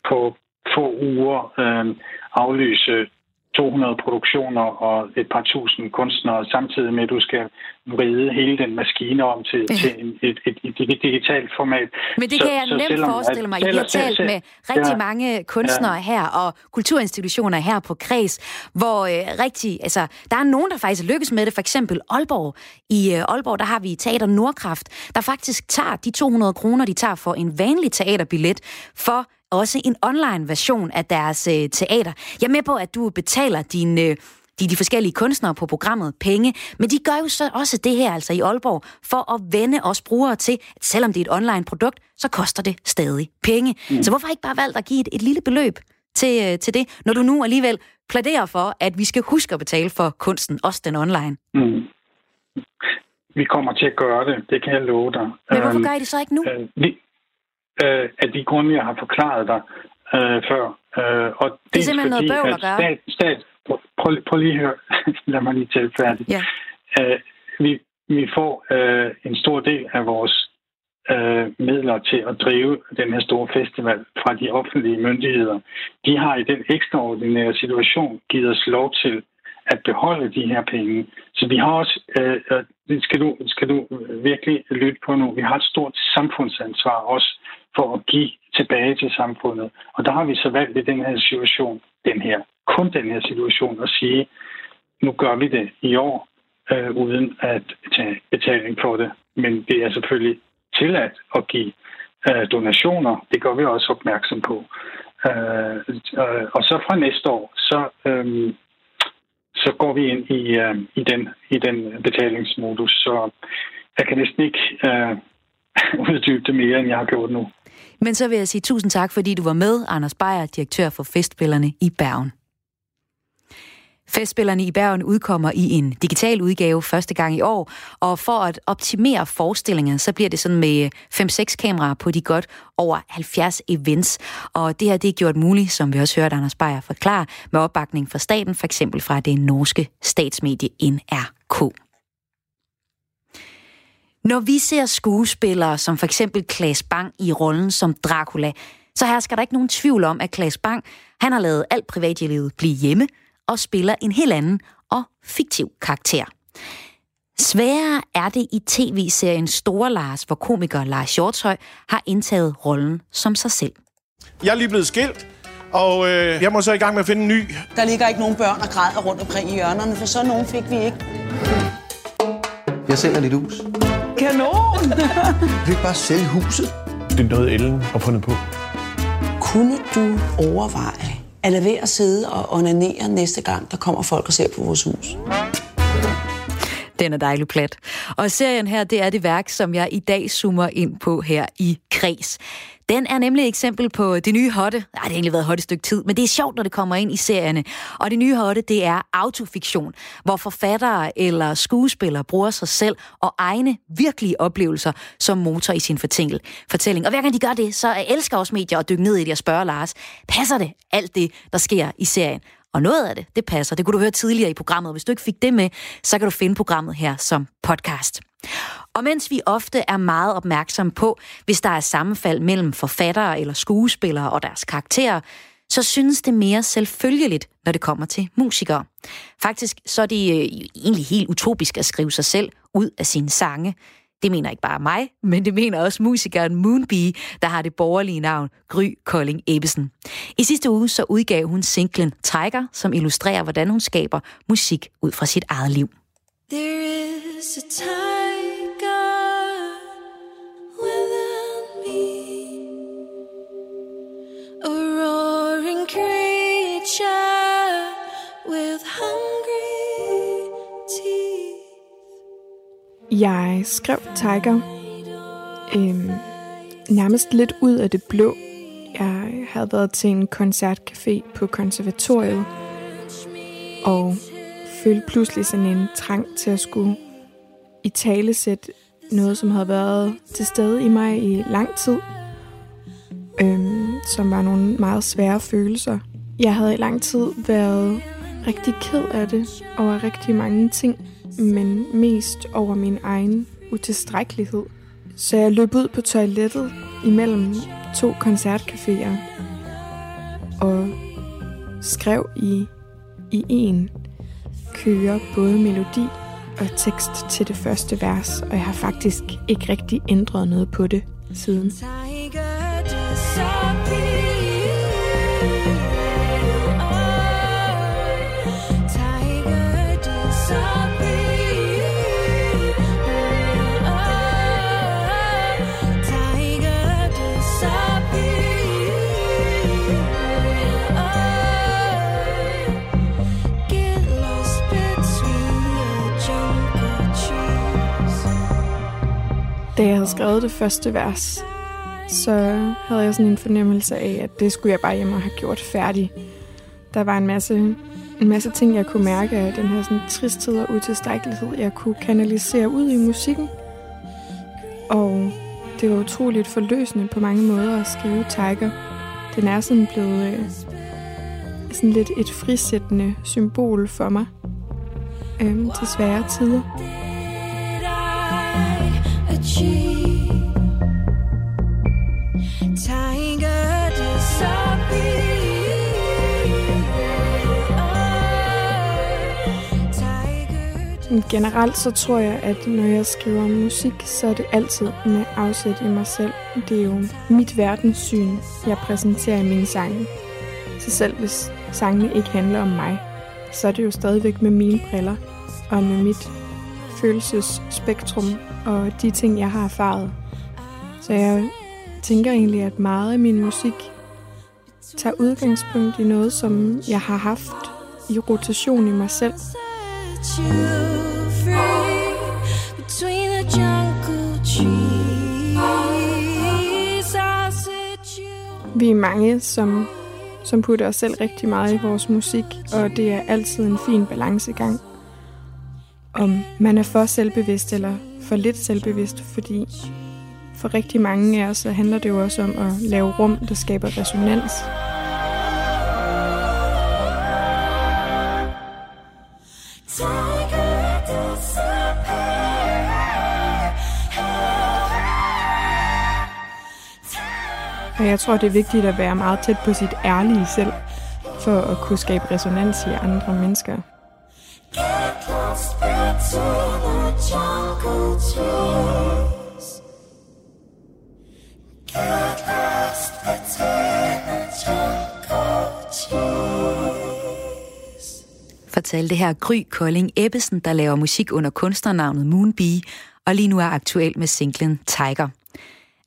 på få uger øh, aflyse 200 produktioner og et par tusind kunstnere, samtidig med, at du skal vride hele den maskine om til, ja. til et, et, et, et digitalt format. Men det så, kan jeg så nemt selvom, forestille mig. I har talt med rigtig ja, mange kunstnere ja. her og kulturinstitutioner her på Kreds, hvor øh, rigtig, altså, der er nogen, der faktisk lykkes med det. For eksempel Aalborg. I øh, Aalborg, der har vi Teater Nordkraft, der faktisk tager de 200 kroner, de tager for en vanlig teaterbillet, for også en online version af deres øh, teater. Jeg er med på, at du betaler din... Øh, de, de forskellige kunstnere på programmet penge, men de gør jo så også det her altså i Aalborg, for at vende os brugere til, at selvom det er et online produkt, så koster det stadig penge. Mm. Så hvorfor ikke bare valgt at give et, et lille beløb til, øh, til det, når du nu alligevel plæderer for, at vi skal huske at betale for kunsten, også den online? Mm. Vi kommer til at gøre det, det kan jeg love dig. Men hvorfor øhm, gør I det så ikke nu? Øh, vi, øh, af de grunde, jeg har forklaret dig øh, før. Øh, og det, det er simpelthen fordi, noget bøvl at gøre. Stat, stat, prøv, prøv lige at høre. Lad mig lige tale færdigt. Ja. Øh, vi, vi får øh, en stor del af vores øh, midler til at drive den her store festival fra de offentlige myndigheder. De har i den ekstraordinære situation givet os lov til at beholde de her penge. Så vi har også, øh, øh, det skal du, skal du virkelig lytte på nu, vi har et stort samfundsansvar også for at give tilbage til samfundet. Og der har vi så valgt i den her situation, den her, kun den her situation, at sige, nu gør vi det i år, øh, uden at tage betaling for det. Men det er selvfølgelig tilladt at give øh, donationer. Det gør vi også opmærksom på. Øh, øh, og så fra næste år, så, øh, så går vi ind i, øh, i, den, i den betalingsmodus. Så jeg kan næsten ikke øh, uddybe det mere, end jeg har gjort nu. Men så vil jeg sige tusind tak, fordi du var med, Anders Beyer, direktør for Festspillerne i Bergen. Festspillerne i Bergen udkommer i en digital udgave første gang i år, og for at optimere forestillingen, så bliver det sådan med øh, 5-6 kameraer på de godt over 70 events. Og det her det er gjort muligt, som vi også hørte Anders Beyer forklare, med opbakning fra staten, for eksempel fra det norske statsmedie NRK. Når vi ser skuespillere som for eksempel Klaas Bang i rollen som Dracula, så hersker der ikke nogen tvivl om, at Klaas Bang han har lavet alt privatlivet blive hjemme og spiller en helt anden og fiktiv karakter. Sværere er det i tv-serien Store Lars, hvor komiker Lars Hjortøj har indtaget rollen som sig selv. Jeg er lige blevet skilt, og øh, jeg må så i gang med at finde en ny. Der ligger ikke nogen børn og græder rundt omkring i hjørnerne, for så nogen fik vi ikke. Jeg sælger dit hus. Kanon! Vi vil bare sælge huset. Det er noget, Ellen har fundet på. Kunne du overveje er lade være at sidde og onanere næste gang, der kommer folk og ser på vores hus? Den er dejlig plat. Og serien her, det er det værk, som jeg i dag zoomer ind på her i Kreds. Den er nemlig et eksempel på det nye hotte. Nej, det har egentlig været et stykke tid, men det er sjovt, når det kommer ind i serierne. Og det nye hotte, det er autofiktion, hvor forfattere eller skuespillere bruger sig selv og egne virkelige oplevelser som motor i sin fortælling. Og hver gang de gør det, så elsker også medier at dykke ned i det og spørge Lars, passer det alt det, der sker i serien? Og noget af det, det passer. Det kunne du høre tidligere i programmet. Hvis du ikke fik det med, så kan du finde programmet her som podcast. Og mens vi ofte er meget opmærksomme på, hvis der er sammenfald mellem forfattere eller skuespillere og deres karakterer, så synes det mere selvfølgeligt, når det kommer til musikere. Faktisk så er det øh, egentlig helt utopisk at skrive sig selv ud af sine sange. Det mener ikke bare mig, men det mener også musikeren Moonbee, der har det borgerlige navn Gry Kolding Ebbesen. I sidste uge så udgav hun singlen Tiger, som illustrerer, hvordan hun skaber musik ud fra sit eget liv. There is a time Jeg skrev Tiger øhm, nærmest lidt ud af det blå. Jeg havde været til en koncertcafé på konservatoriet, og følte pludselig sådan en trang til at skulle i tale sætte noget, som havde været til stede i mig i lang tid, øhm, som var nogle meget svære følelser. Jeg havde i lang tid været rigtig ked af det over rigtig mange ting, men mest over min egen utilstrækkelighed. Så jeg løb ud på toilettet imellem to koncertcaféer og skrev i i en kører både melodi og tekst til det første vers, og jeg har faktisk ikke rigtig ændret noget på det siden. Da jeg havde skrevet det første vers, så havde jeg sådan en fornemmelse af, at det skulle jeg bare hjem og have gjort færdig. Der var en masse, en masse ting, jeg kunne mærke af den her sådan tristhed og utilstrækkelighed, jeg kunne kanalisere ud i musikken. Og det var utroligt forløsende på mange måder at skrive Tiger. Den er sådan blevet øh, sådan lidt et frisættende symbol for mig øh, til svære tider. Generelt så tror jeg, at når jeg skriver musik, så er det altid med afsæt i mig selv. Det er jo mit verdenssyn, jeg præsenterer i mine sange. Så selv hvis sangene ikke handler om mig, så er det jo stadigvæk med mine briller og med mit følelsesspektrum og de ting, jeg har erfaret. Så jeg tænker egentlig, at meget af min musik tager udgangspunkt i noget, som jeg har haft i rotation i mig selv. Vi er mange, som, som putter os selv rigtig meget i vores musik, og det er altid en fin balancegang. Om man er for selvbevidst eller for lidt selvbevidst, fordi for rigtig mange af os så handler det jo også om at lave rum, der skaber resonans. Og jeg tror, det er vigtigt at være meget tæt på sit ærlige selv, for at kunne skabe resonans i andre mennesker. Fortalte her Gry Kolding Ebbesen, der laver musik under kunstnernavnet Moonbee, og lige nu er aktuel med singlen Tiger.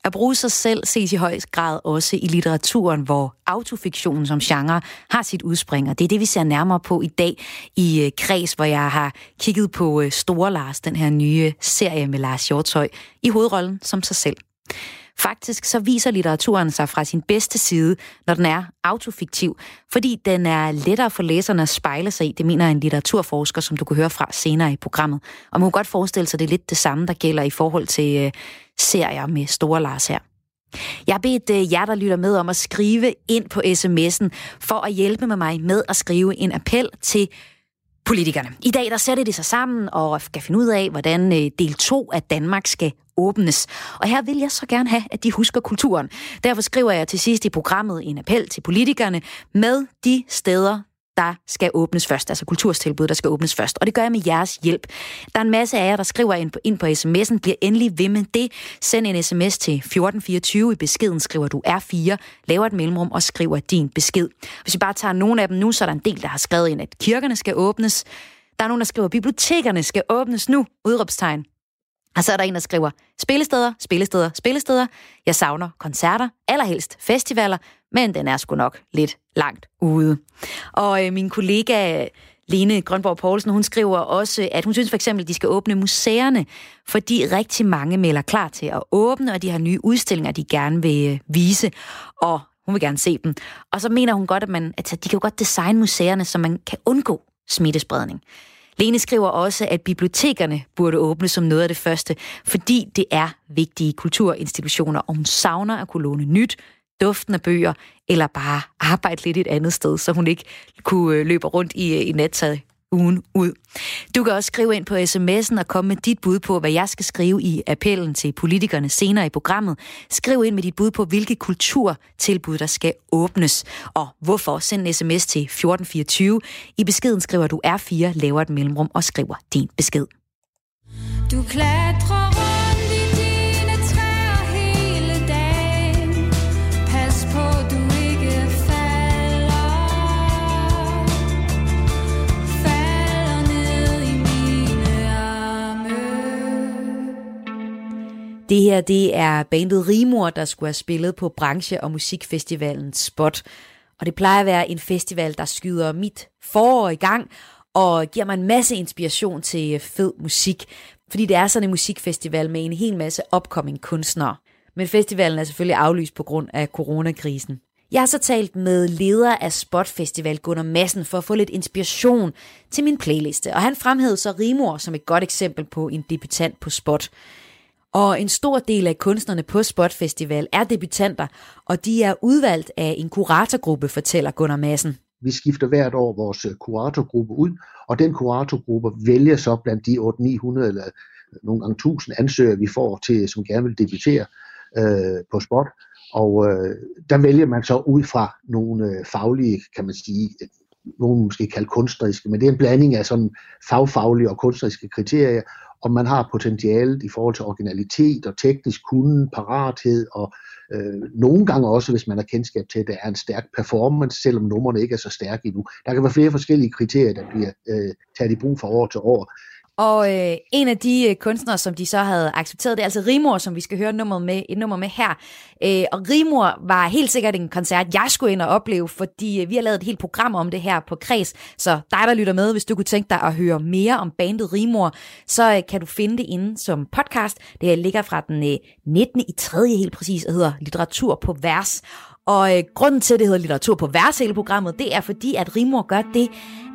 At bruge sig selv ses i høj grad også i litteraturen, hvor autofiktionen som genre har sit udspring, og det er det, vi ser nærmere på i dag i øh, Kreds, hvor jeg har kigget på øh, Store Lars, den her nye serie med Lars Hjortøj, i hovedrollen som sig selv. Faktisk så viser litteraturen sig fra sin bedste side, når den er autofiktiv, fordi den er lettere for læserne at spejle sig i, det mener en litteraturforsker, som du kan høre fra senere i programmet. Og man kan godt forestille sig, at det er lidt det samme, der gælder i forhold til øh, serier med Store Lars her. Jeg har bedt øh, jer, der lytter med, om at skrive ind på sms'en for at hjælpe med mig med at skrive en appel til politikerne. I dag der sætter de sig sammen og skal finde ud af, hvordan øh, del 2 af Danmark skal åbnes. Og her vil jeg så gerne have, at de husker kulturen. Derfor skriver jeg til sidst i programmet en appel til politikerne med de steder, der skal åbnes først, altså kulturstilbud, der skal åbnes først. Og det gør jeg med jeres hjælp. Der er en masse af jer, der skriver ind på, ind på sms'en. Bliver endelig ved med det. Send en sms til 1424. I beskeden skriver du R4, laver et mellemrum og skriver din besked. Hvis vi bare tager nogle af dem nu, så er der en del, der har skrevet ind, at kirkerne skal åbnes. Der er nogen, der skriver, at bibliotekerne skal åbnes nu. Udråbstegn. Og så er der en, der skriver, spillesteder, spillesteder, spillesteder. Jeg savner koncerter, allerhelst festivaler, men den er sgu nok lidt langt ude. Og øh, min kollega Lene Grønborg Poulsen, hun skriver også, at hun synes for eksempel, at de skal åbne museerne, fordi rigtig mange melder klar til at åbne, og de har nye udstillinger, de gerne vil øh, vise, og hun vil gerne se dem. Og så mener hun godt, at, man, at de kan jo godt designe museerne, så man kan undgå smittespredning. Lene skriver også, at bibliotekerne burde åbne som noget af det første, fordi det er vigtige kulturinstitutioner, og hun savner at kunne låne nyt, duften af bøger, eller bare arbejde lidt et andet sted, så hun ikke kunne øh, løbe rundt i, øh, i nattøj ugen ud. Du kan også skrive ind på sms'en og komme med dit bud på, hvad jeg skal skrive i appellen til politikerne senere i programmet. Skriv ind med dit bud på, hvilke kulturtilbud, der skal åbnes, og hvorfor. Send en sms til 1424. I beskeden skriver du R4, laver et mellemrum og skriver din besked. Du klatrer Det her, det er bandet Rimor, der skulle have spillet på branche- og musikfestivalen Spot. Og det plejer at være en festival, der skyder mit forår i gang, og giver mig en masse inspiration til øh, fed musik. Fordi det er sådan en musikfestival med en hel masse upcoming kunstnere. Men festivalen er selvfølgelig aflyst på grund af coronakrisen. Jeg har så talt med leder af Spot Festival, Gunnar Madsen, for at få lidt inspiration til min playliste. Og han fremhævede så Rimor som et godt eksempel på en debutant på Spot. Og en stor del af kunstnerne på Spot Festival er debutanter, og de er udvalgt af en kuratorgruppe, fortæller Gunnar Madsen. Vi skifter hvert år vores øh, kuratorgruppe ud, og den kuratorgruppe vælger så blandt de 800-900 eller nogle gange 1000 ansøgere, vi får til, som gerne vil debutere øh, på spot. Og øh, der vælger man så ud fra nogle øh, faglige, kan man sige, nogle måske kalde kunstneriske, men det er en blanding af sådan fagfaglige og kunstneriske kriterier, om man har potentialet i forhold til originalitet og teknisk kunde, parathed og øh, nogle gange også, hvis man har kendskab til, at der er en stærk performance, selvom numrene ikke er så stærke endnu. Der kan være flere forskellige kriterier, der bliver øh, taget i brug fra år til år. Og øh, en af de øh, kunstnere, som de så havde accepteret, det er altså Rimor, som vi skal høre nummeret med, et nummer med her. Øh, og Rimor var helt sikkert en koncert, jeg skulle ind og opleve, fordi øh, vi har lavet et helt program om det her på Kreds. Så dig, der lytter med, hvis du kunne tænke dig at høre mere om bandet Rimor, så øh, kan du finde det inde som podcast. Det ligger fra den øh, 19. i 3. helt præcis, og hedder Litteratur på vers. Og øh, grunden til, at det hedder litteratur på vers hele programmet, det er fordi, at Rimor gør det,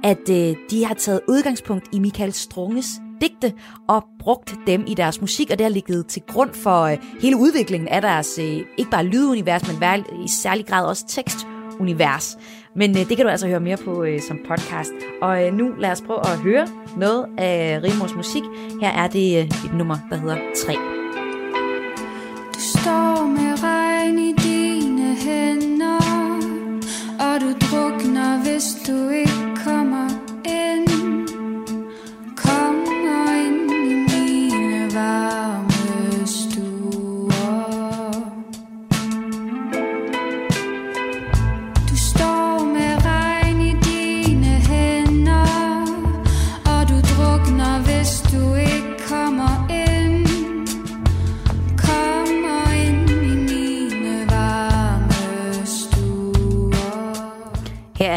at øh, de har taget udgangspunkt i Michael Strunges digte og brugt dem i deres musik, og det har ligget til grund for øh, hele udviklingen af deres, øh, ikke bare lydunivers, men vær, i særlig grad også tekstunivers. Men øh, det kan du altså høre mere på øh, som podcast. Og øh, nu lad os prøve at høre noget af Rimors musik. Her er det øh, et nummer, der hedder 3. Og du drukner, hvis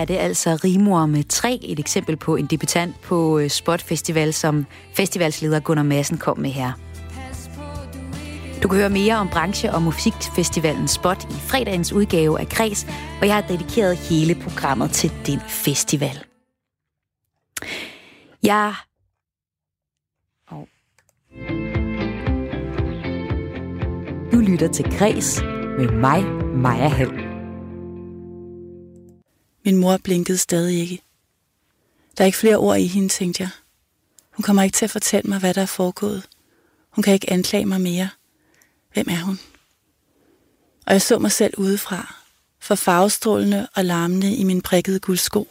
er det altså Rimor med 3, et eksempel på en debutant på øh, Spot Festival, som festivalsleder Gunnar Madsen kom med her. Du kan høre mere om branche- og musikfestivalen Spot i fredagens udgave af Kreds, og jeg har dedikeret hele programmet til den festival. Jeg... Oh. Du lytter til Kreds med mig, Maja Hall. Min mor blinkede stadig ikke. Der er ikke flere ord i hende, tænkte jeg. Hun kommer ikke til at fortælle mig, hvad der er foregået. Hun kan ikke anklage mig mere. Hvem er hun? Og jeg så mig selv udefra, for farvestrålende og larmende i min prikkede guldsko.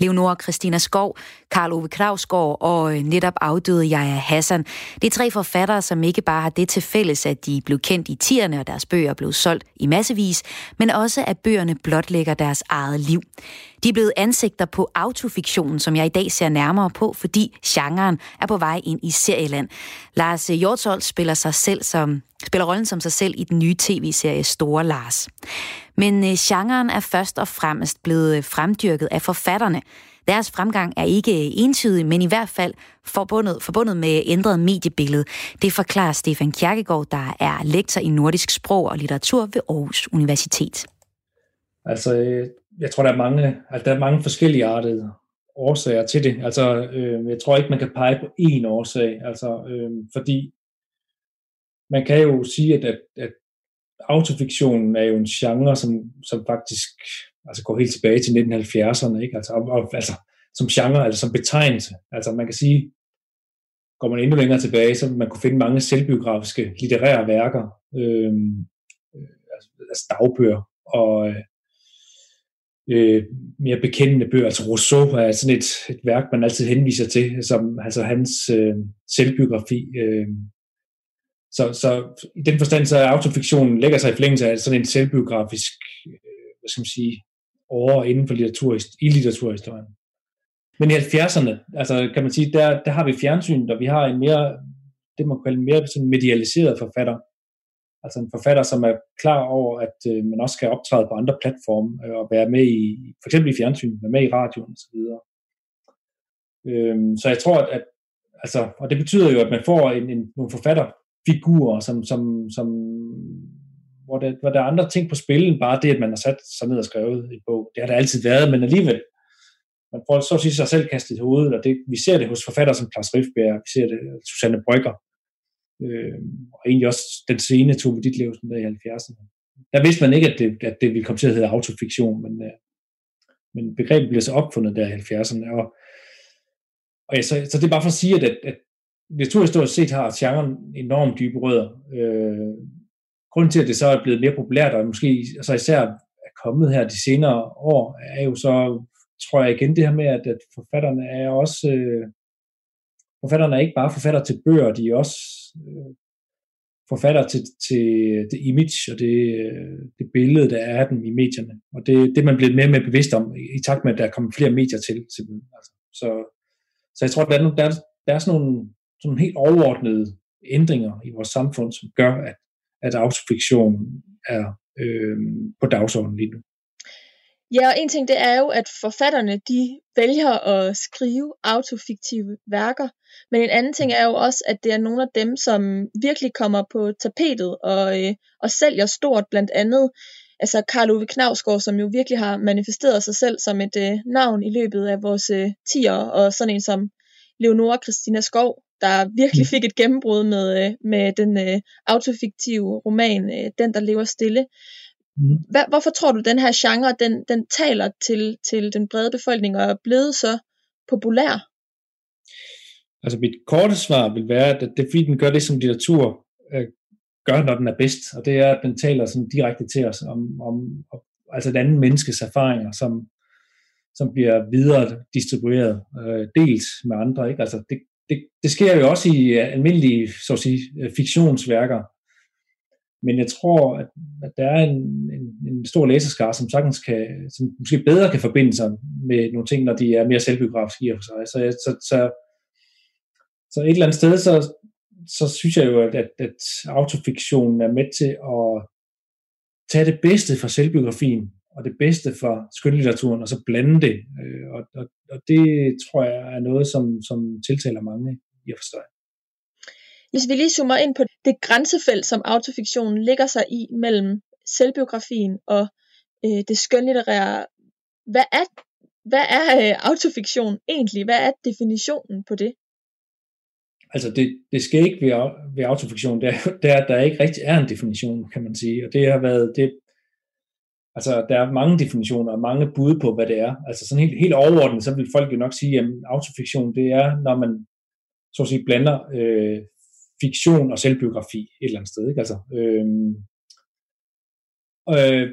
Leonora Christina Skov, Karl Ove Kravsgaard og øh, netop afdøde Jaja Hassan. Det er tre forfattere, som ikke bare har det til fælles, at de blev kendt i tierne, og deres bøger blev solgt i massevis, men også at bøgerne blotlægger deres eget liv. De er blevet ansigter på autofiktionen, som jeg i dag ser nærmere på, fordi genren er på vej ind i serieland. Lars Hjortholdt spiller sig selv som spiller rollen som sig selv i den nye tv-serie Store Lars. Men øh, genren er først og fremmest blevet øh, fremdyrket af forfatterne. Deres fremgang er ikke øh, entydig, men i hvert fald forbundet, forbundet med ændret mediebillede. Det forklarer Stefan Kjerkegaard, der er lektor i nordisk sprog og litteratur ved Aarhus Universitet. Altså, øh, jeg tror, der er mange, altså, der er mange forskellige artede årsager til det. Altså, øh, jeg tror ikke, man kan pege på én årsag, altså, øh, fordi man kan jo sige, at, at, at autofiktionen er jo en genre, som, som faktisk altså går helt tilbage til 1970'erne. Ikke? Altså, og, og, altså, som genre, altså som betegnelse. Altså man kan sige, går man endnu længere tilbage, så man kunne finde mange selvbiografiske litterære værker, øhm, øh, altså, altså dagbøger, og øh, øh, mere bekendende bøger, altså Rousseau er sådan et, et værk, man altid henviser til, som altså hans øh, selvbiografi. Øh, så, så i den forstand, så er autofiktionen lægger sig i forlængelse af sådan en selvbiografisk, øh, hvad skal man sige, over inden for litteratur, i litteraturhistorien. Men i 70'erne, altså kan man sige, der, der har vi fjernsynet, og vi har en mere, det man kalder en mere sådan medialiseret forfatter. Altså en forfatter, som er klar over, at øh, man også kan optræde på andre platforme, øh, og være med i, for eksempel i fjernsynet, være med i radioen osv. Øhm, så jeg tror, at, at altså, og det betyder jo, at man får en, en, nogle figurer, som, som, som hvor, det, hvor der er andre ting på spil, end bare det, at man har sat sig ned og skrevet en bog. Det har der altid været, men alligevel, man får så at sige sig selv kastet i hovedet, og det, vi ser det hos forfattere som Klaus Riffbjerg, vi ser det Susanne Brygger, øh, og egentlig også den scene Tove Ditlevsen der i 70'erne. Der vidste man ikke, at det, at det ville komme til at hedde autofiktion, men, øh, men begrebet bliver så opfundet der i 70'erne, og, og ja, så, så det er bare for at sige, at, at, naturhistorisk set har genren enormt dybe rødder. Øh, grunden til, at det så er blevet mere populært, og måske altså især er kommet her de senere år, er jo så, tror jeg igen det her med, at, at forfatterne er også, øh, forfatterne er ikke bare forfatter til bøger, de er også øh, forfatter til, til det image og det, det billede, der er af dem i medierne. Og det, det man bliver mere og mere bevidst om, i takt med, at der er kommet flere medier til. til dem. Altså, så, så jeg tror, at der er, der, er, der er sådan nogle, sådan helt overordnede ændringer i vores samfund, som gør, at at autofiktion er øh, på dagsordenen lige nu. Ja, og en ting det er jo, at forfatterne de vælger at skrive autofiktive værker, men en anden ting er jo også, at det er nogle af dem, som virkelig kommer på tapetet og, øh, og sælger stort, blandt andet altså Karl Ove Knavsgaard, som jo virkelig har manifesteret sig selv som et øh, navn i løbet af vores øh, tiger, og sådan en som Leonora Christina Skov, der virkelig mm. fik et gennembrud med, øh, med den øh, autofiktive roman, øh, Den, der lever stille. Mm. Hva, hvorfor tror du, den her genre, den, den taler til, til den brede befolkning og er blevet så populær? Altså mit korte svar vil være, at det er fordi, den gør det, som litteratur øh, gør, når den er bedst. Og det er, at den taler sådan direkte til os om, om, om altså et andet menneskes erfaringer, som, som bliver videre distribueret, øh, dels med andre. Ikke? Altså det, det, det sker jo også i øh, almindelige så at sige, øh, fiktionsværker. Men jeg tror, at, at der er en, en, en stor læserskare, som sagtens kan, som måske bedre kan forbinde sig med nogle ting, når de er mere selvbiografiske i og for sig. Så, så, så, så et eller andet sted, så, så synes jeg jo, at, at, at autofiktionen er med til at tage det bedste fra selvbiografien og det bedste fra skønlitteraturen, og så blande det. Øh, og, og, og det tror jeg er noget, som, som tiltaler mange i at forstå. Hvis vi lige zoomer ind på det grænsefelt, som autofiktionen ligger sig i mellem selvbiografien og øh, det skønlitterære, hvad er, hvad er øh, autofiktion egentlig? Hvad er definitionen på det? Altså det, det skal ikke ved, ved autofiktion, det er, det er, der ikke rigtig er en definition, kan man sige. Og det har været, det, Altså, der er mange definitioner og mange bud på, hvad det er. Altså, sådan helt, helt overordnet, så vil folk jo nok sige, at autofiktion, det er, når man så at sige, blander øh, fiktion og selvbiografi et eller andet sted. Ikke? Altså, øh, øh,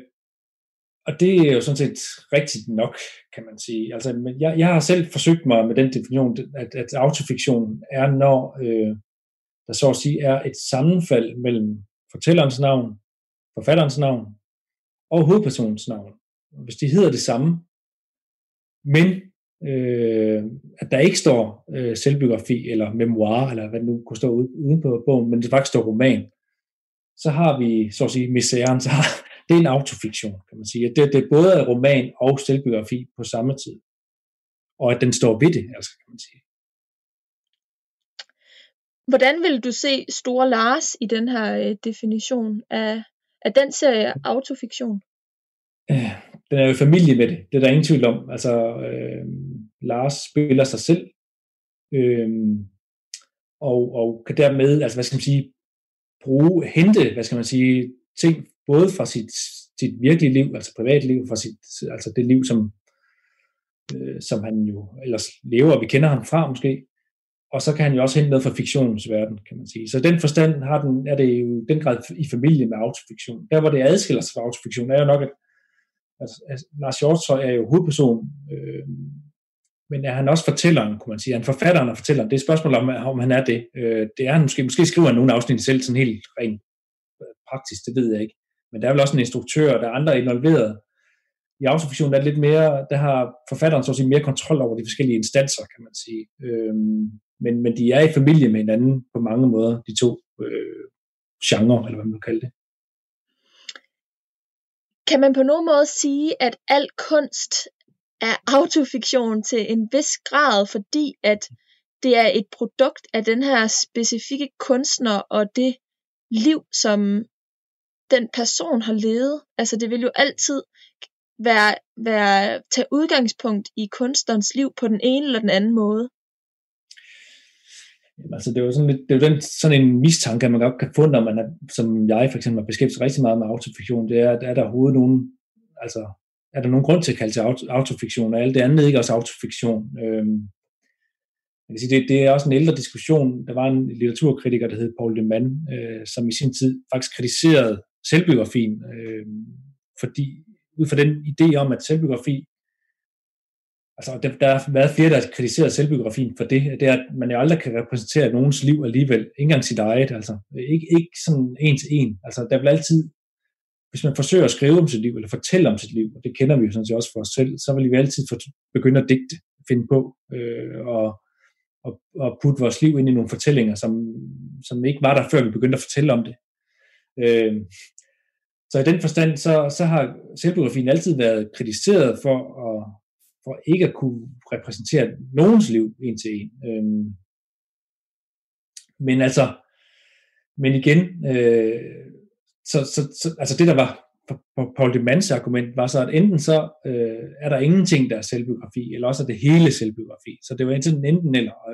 og det er jo sådan set rigtigt nok, kan man sige. Altså, men jeg, jeg har selv forsøgt mig med den definition, at, at autofiktion er, når øh, der så at sige er et sammenfald mellem fortællerens navn, forfatterens navn og hovedpersonens navn. Hvis de hedder det samme, men øh, at der ikke står øh, selvbiografi eller memoir, eller hvad det nu kunne stå ude, ude på bogen, men det faktisk står roman, så har vi, så at sige, misæren, så har, det er en autofiktion, kan man sige. Det, det er både roman og selvbiografi på samme tid. Og at den står ved det, altså, kan man sige. Hvordan vil du se Store Lars i den her øh, definition af, er den serie autofiktion? Øh, den er jo i familie med det, det er der ingen tvivl om. Altså, øh, Lars spiller sig selv, øh, og, og kan dermed, altså hvad skal man sige, bruge, hente, hvad skal man sige, ting både fra sit, sit virkelige liv, altså privatliv, fra sit, altså det liv, som, øh, som han jo ellers lever, og vi kender ham fra måske. Og så kan han jo også hente noget fra fiktionens verden, kan man sige. Så den forstand har den, er det jo den grad i familie med autofiktion. Der, hvor det adskiller sig fra autofiktion, er jo nok, at altså, altså, Lars Hjortøj er jo hovedperson, øh, men er han også fortælleren, kunne man sige. Er han forfatteren og fortælleren? Det er et spørgsmål om, om han er det. Øh, det er han måske. Måske skriver han nogle afsnit selv, sådan helt rent øh, praktisk, det ved jeg ikke. Men der er vel også en instruktør, og der er andre involveret. I autofiktion der er det lidt mere, der har forfatteren så at sige mere kontrol over de forskellige instanser, kan man sige. Øhm, men, men de er i familie med hinanden på mange måder, de to øh, genrer, eller hvad man kalder det. Kan man på nogen måde sige, at al kunst er autofiktion til en vis grad, fordi at det er et produkt af den her specifikke kunstner og det liv, som den person har levet. Altså det vil jo altid være, være tage udgangspunkt i kunstnerens liv på den ene eller den anden måde. Jamen, altså, det er jo sådan, lidt, det er jo den, sådan en mistanke, man godt kan få, når man er, som jeg for eksempel har beskæftiget rigtig meget med autofiktion, det er, at er der overhovedet nogen, altså, er der nogen grund til at kalde det autofiktion, og alt det andet ikke også autofiktion. Øhm, jeg kan sige, det, det er også en ældre diskussion. Der var en litteraturkritiker, der hed Paul de Man, øh, som i sin tid faktisk kritiserede selvbiografien, øh, fordi ud fra den idé om, at selvbiografi altså der, der har været flere, der har kritiseret selvbiografien for det, det er, at man jo aldrig kan repræsentere nogens liv alligevel, ikke engang sit eget, altså. Ikke, ikke sådan en til en, altså der vil altid, hvis man forsøger at skrive om sit liv, eller fortælle om sit liv, og det kender vi jo sådan set også for os selv, så vil vi altid begynde at digte, finde på, øh, og, og, og putte vores liv ind i nogle fortællinger, som, som ikke var der, før vi begyndte at fortælle om det. Øh, så i den forstand, så, så har selvbiografien altid været kritiseret for at for ikke at kunne repræsentere nogens liv en til en. Øhm, men altså, men igen, øh, så, så, så, altså det der var Paul de Mans argument, var så, at enten så øh, er der ingenting, der er selvbiografi, eller også er det hele selvbiografi. Så det var enten enten eller. Og,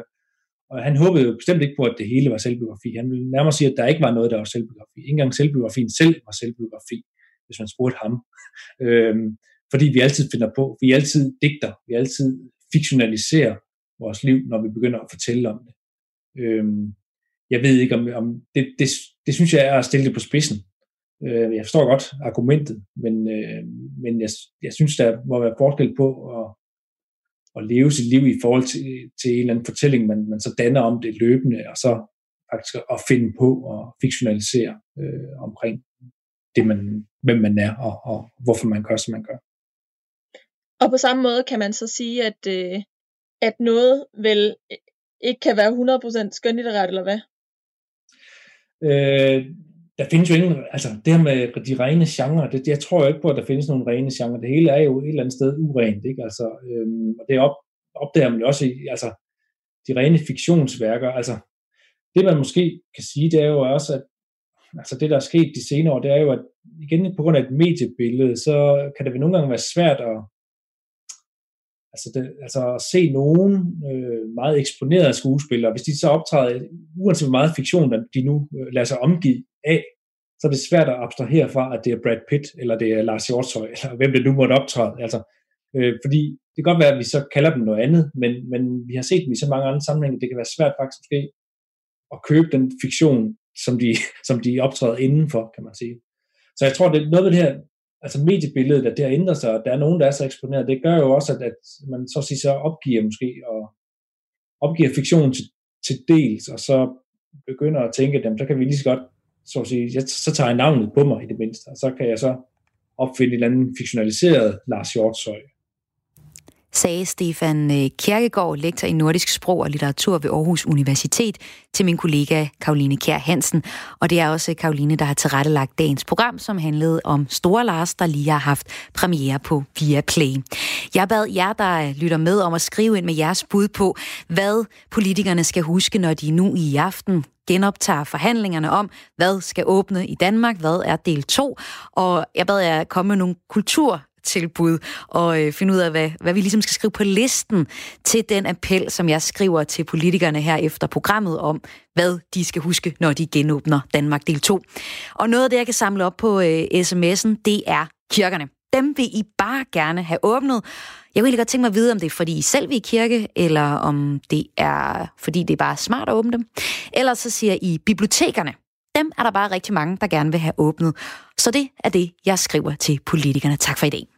og han håbede jo bestemt ikke på, at det hele var selvbiografi. Han ville nærmere sige, at der ikke var noget, der var selvbiografi. Ikke engang selvbiografien selv var selvbiografi, hvis man spurgte ham. øhm, fordi vi altid finder på, vi altid digter, vi altid fiktionaliserer vores liv, når vi begynder at fortælle om det. Øhm, jeg ved ikke, om, om det, det, det synes jeg er at stille det på spidsen. Øh, jeg forstår godt argumentet, men, øh, men jeg, jeg synes, der må være forskel på at, at leve sit liv i forhold til, til en eller anden fortælling, man, man så danner om det løbende, og så faktisk at finde på og fiktionalisere øh, omkring det, man, hvem man er, og, og hvorfor man gør, som man gør. Og på samme måde kan man så sige, at, øh, at noget vel øh, ikke kan være 100% skønlitterært, eller hvad? Øh, der findes jo ingen, altså det her med de rene genrer, det, jeg tror jo ikke på, at der findes nogle rene genrer. Det hele er jo et eller andet sted urent, ikke? Altså, øhm, og det op, opdager man jo også i, altså, de rene fiktionsværker, altså, det man måske kan sige, det er jo også, at altså det, der er sket de senere år, det er jo, at igen på grund af et mediebillede, så kan det vel nogle gange være svært at, altså, det, altså at se nogen øh, meget eksponerede skuespillere, hvis de så optræder, uanset hvor meget fiktion de nu øh, lader sig omgive af, så er det svært at abstrahere fra, at det er Brad Pitt, eller det er Lars Hjortøj, eller hvem det nu måtte optræde. Altså, øh, fordi det kan godt være, at vi så kalder dem noget andet, men, men vi har set dem i så mange andre sammenhænge, det kan være svært faktisk måske at købe den fiktion, som de, som de optræder indenfor, kan man sige. Så jeg tror, det er noget ved det her altså mediebilledet, at det har ændret sig, og der er nogen, der er så eksponeret, det gør jo også, at, at man så at sige, så opgiver måske, og opgiver fiktion til, til dels, og så begynder at tænke, at så kan vi lige så godt, så at sige, jeg, så tager jeg navnet på mig i det mindste, og så kan jeg så opfinde et eller andet fiktionaliseret Lars Hjortshøj, sagde Stefan øh, Kjerkegaard, lektor i nordisk sprog og litteratur ved Aarhus Universitet, til min kollega Karoline Kjær Hansen. Og det er også Karoline, der har tilrettelagt dagens program, som handlede om Store Lars, der lige har haft premiere på Viaplay. Jeg bad jer, der lytter med, om at skrive ind med jeres bud på, hvad politikerne skal huske, når de nu i aften genoptager forhandlingerne om, hvad skal åbne i Danmark, hvad er del 2, og jeg bad jer komme med nogle kultur tilbud og øh, finde ud af, hvad, hvad vi ligesom skal skrive på listen til den appel, som jeg skriver til politikerne her efter programmet om, hvad de skal huske, når de genåbner Danmark del 2. Og noget af det, jeg kan samle op på øh, sms'en, det er kirkerne. dem vil I bare gerne have åbnet. Jeg kunne egentlig godt tænke mig at vide, om det er fordi I selv vil i kirke, eller om det er fordi det er bare smart at åbne dem. Ellers så siger I bibliotekerne. Dem er der bare rigtig mange, der gerne vil have åbnet. Så det er det, jeg skriver til politikerne. Tak for i dag.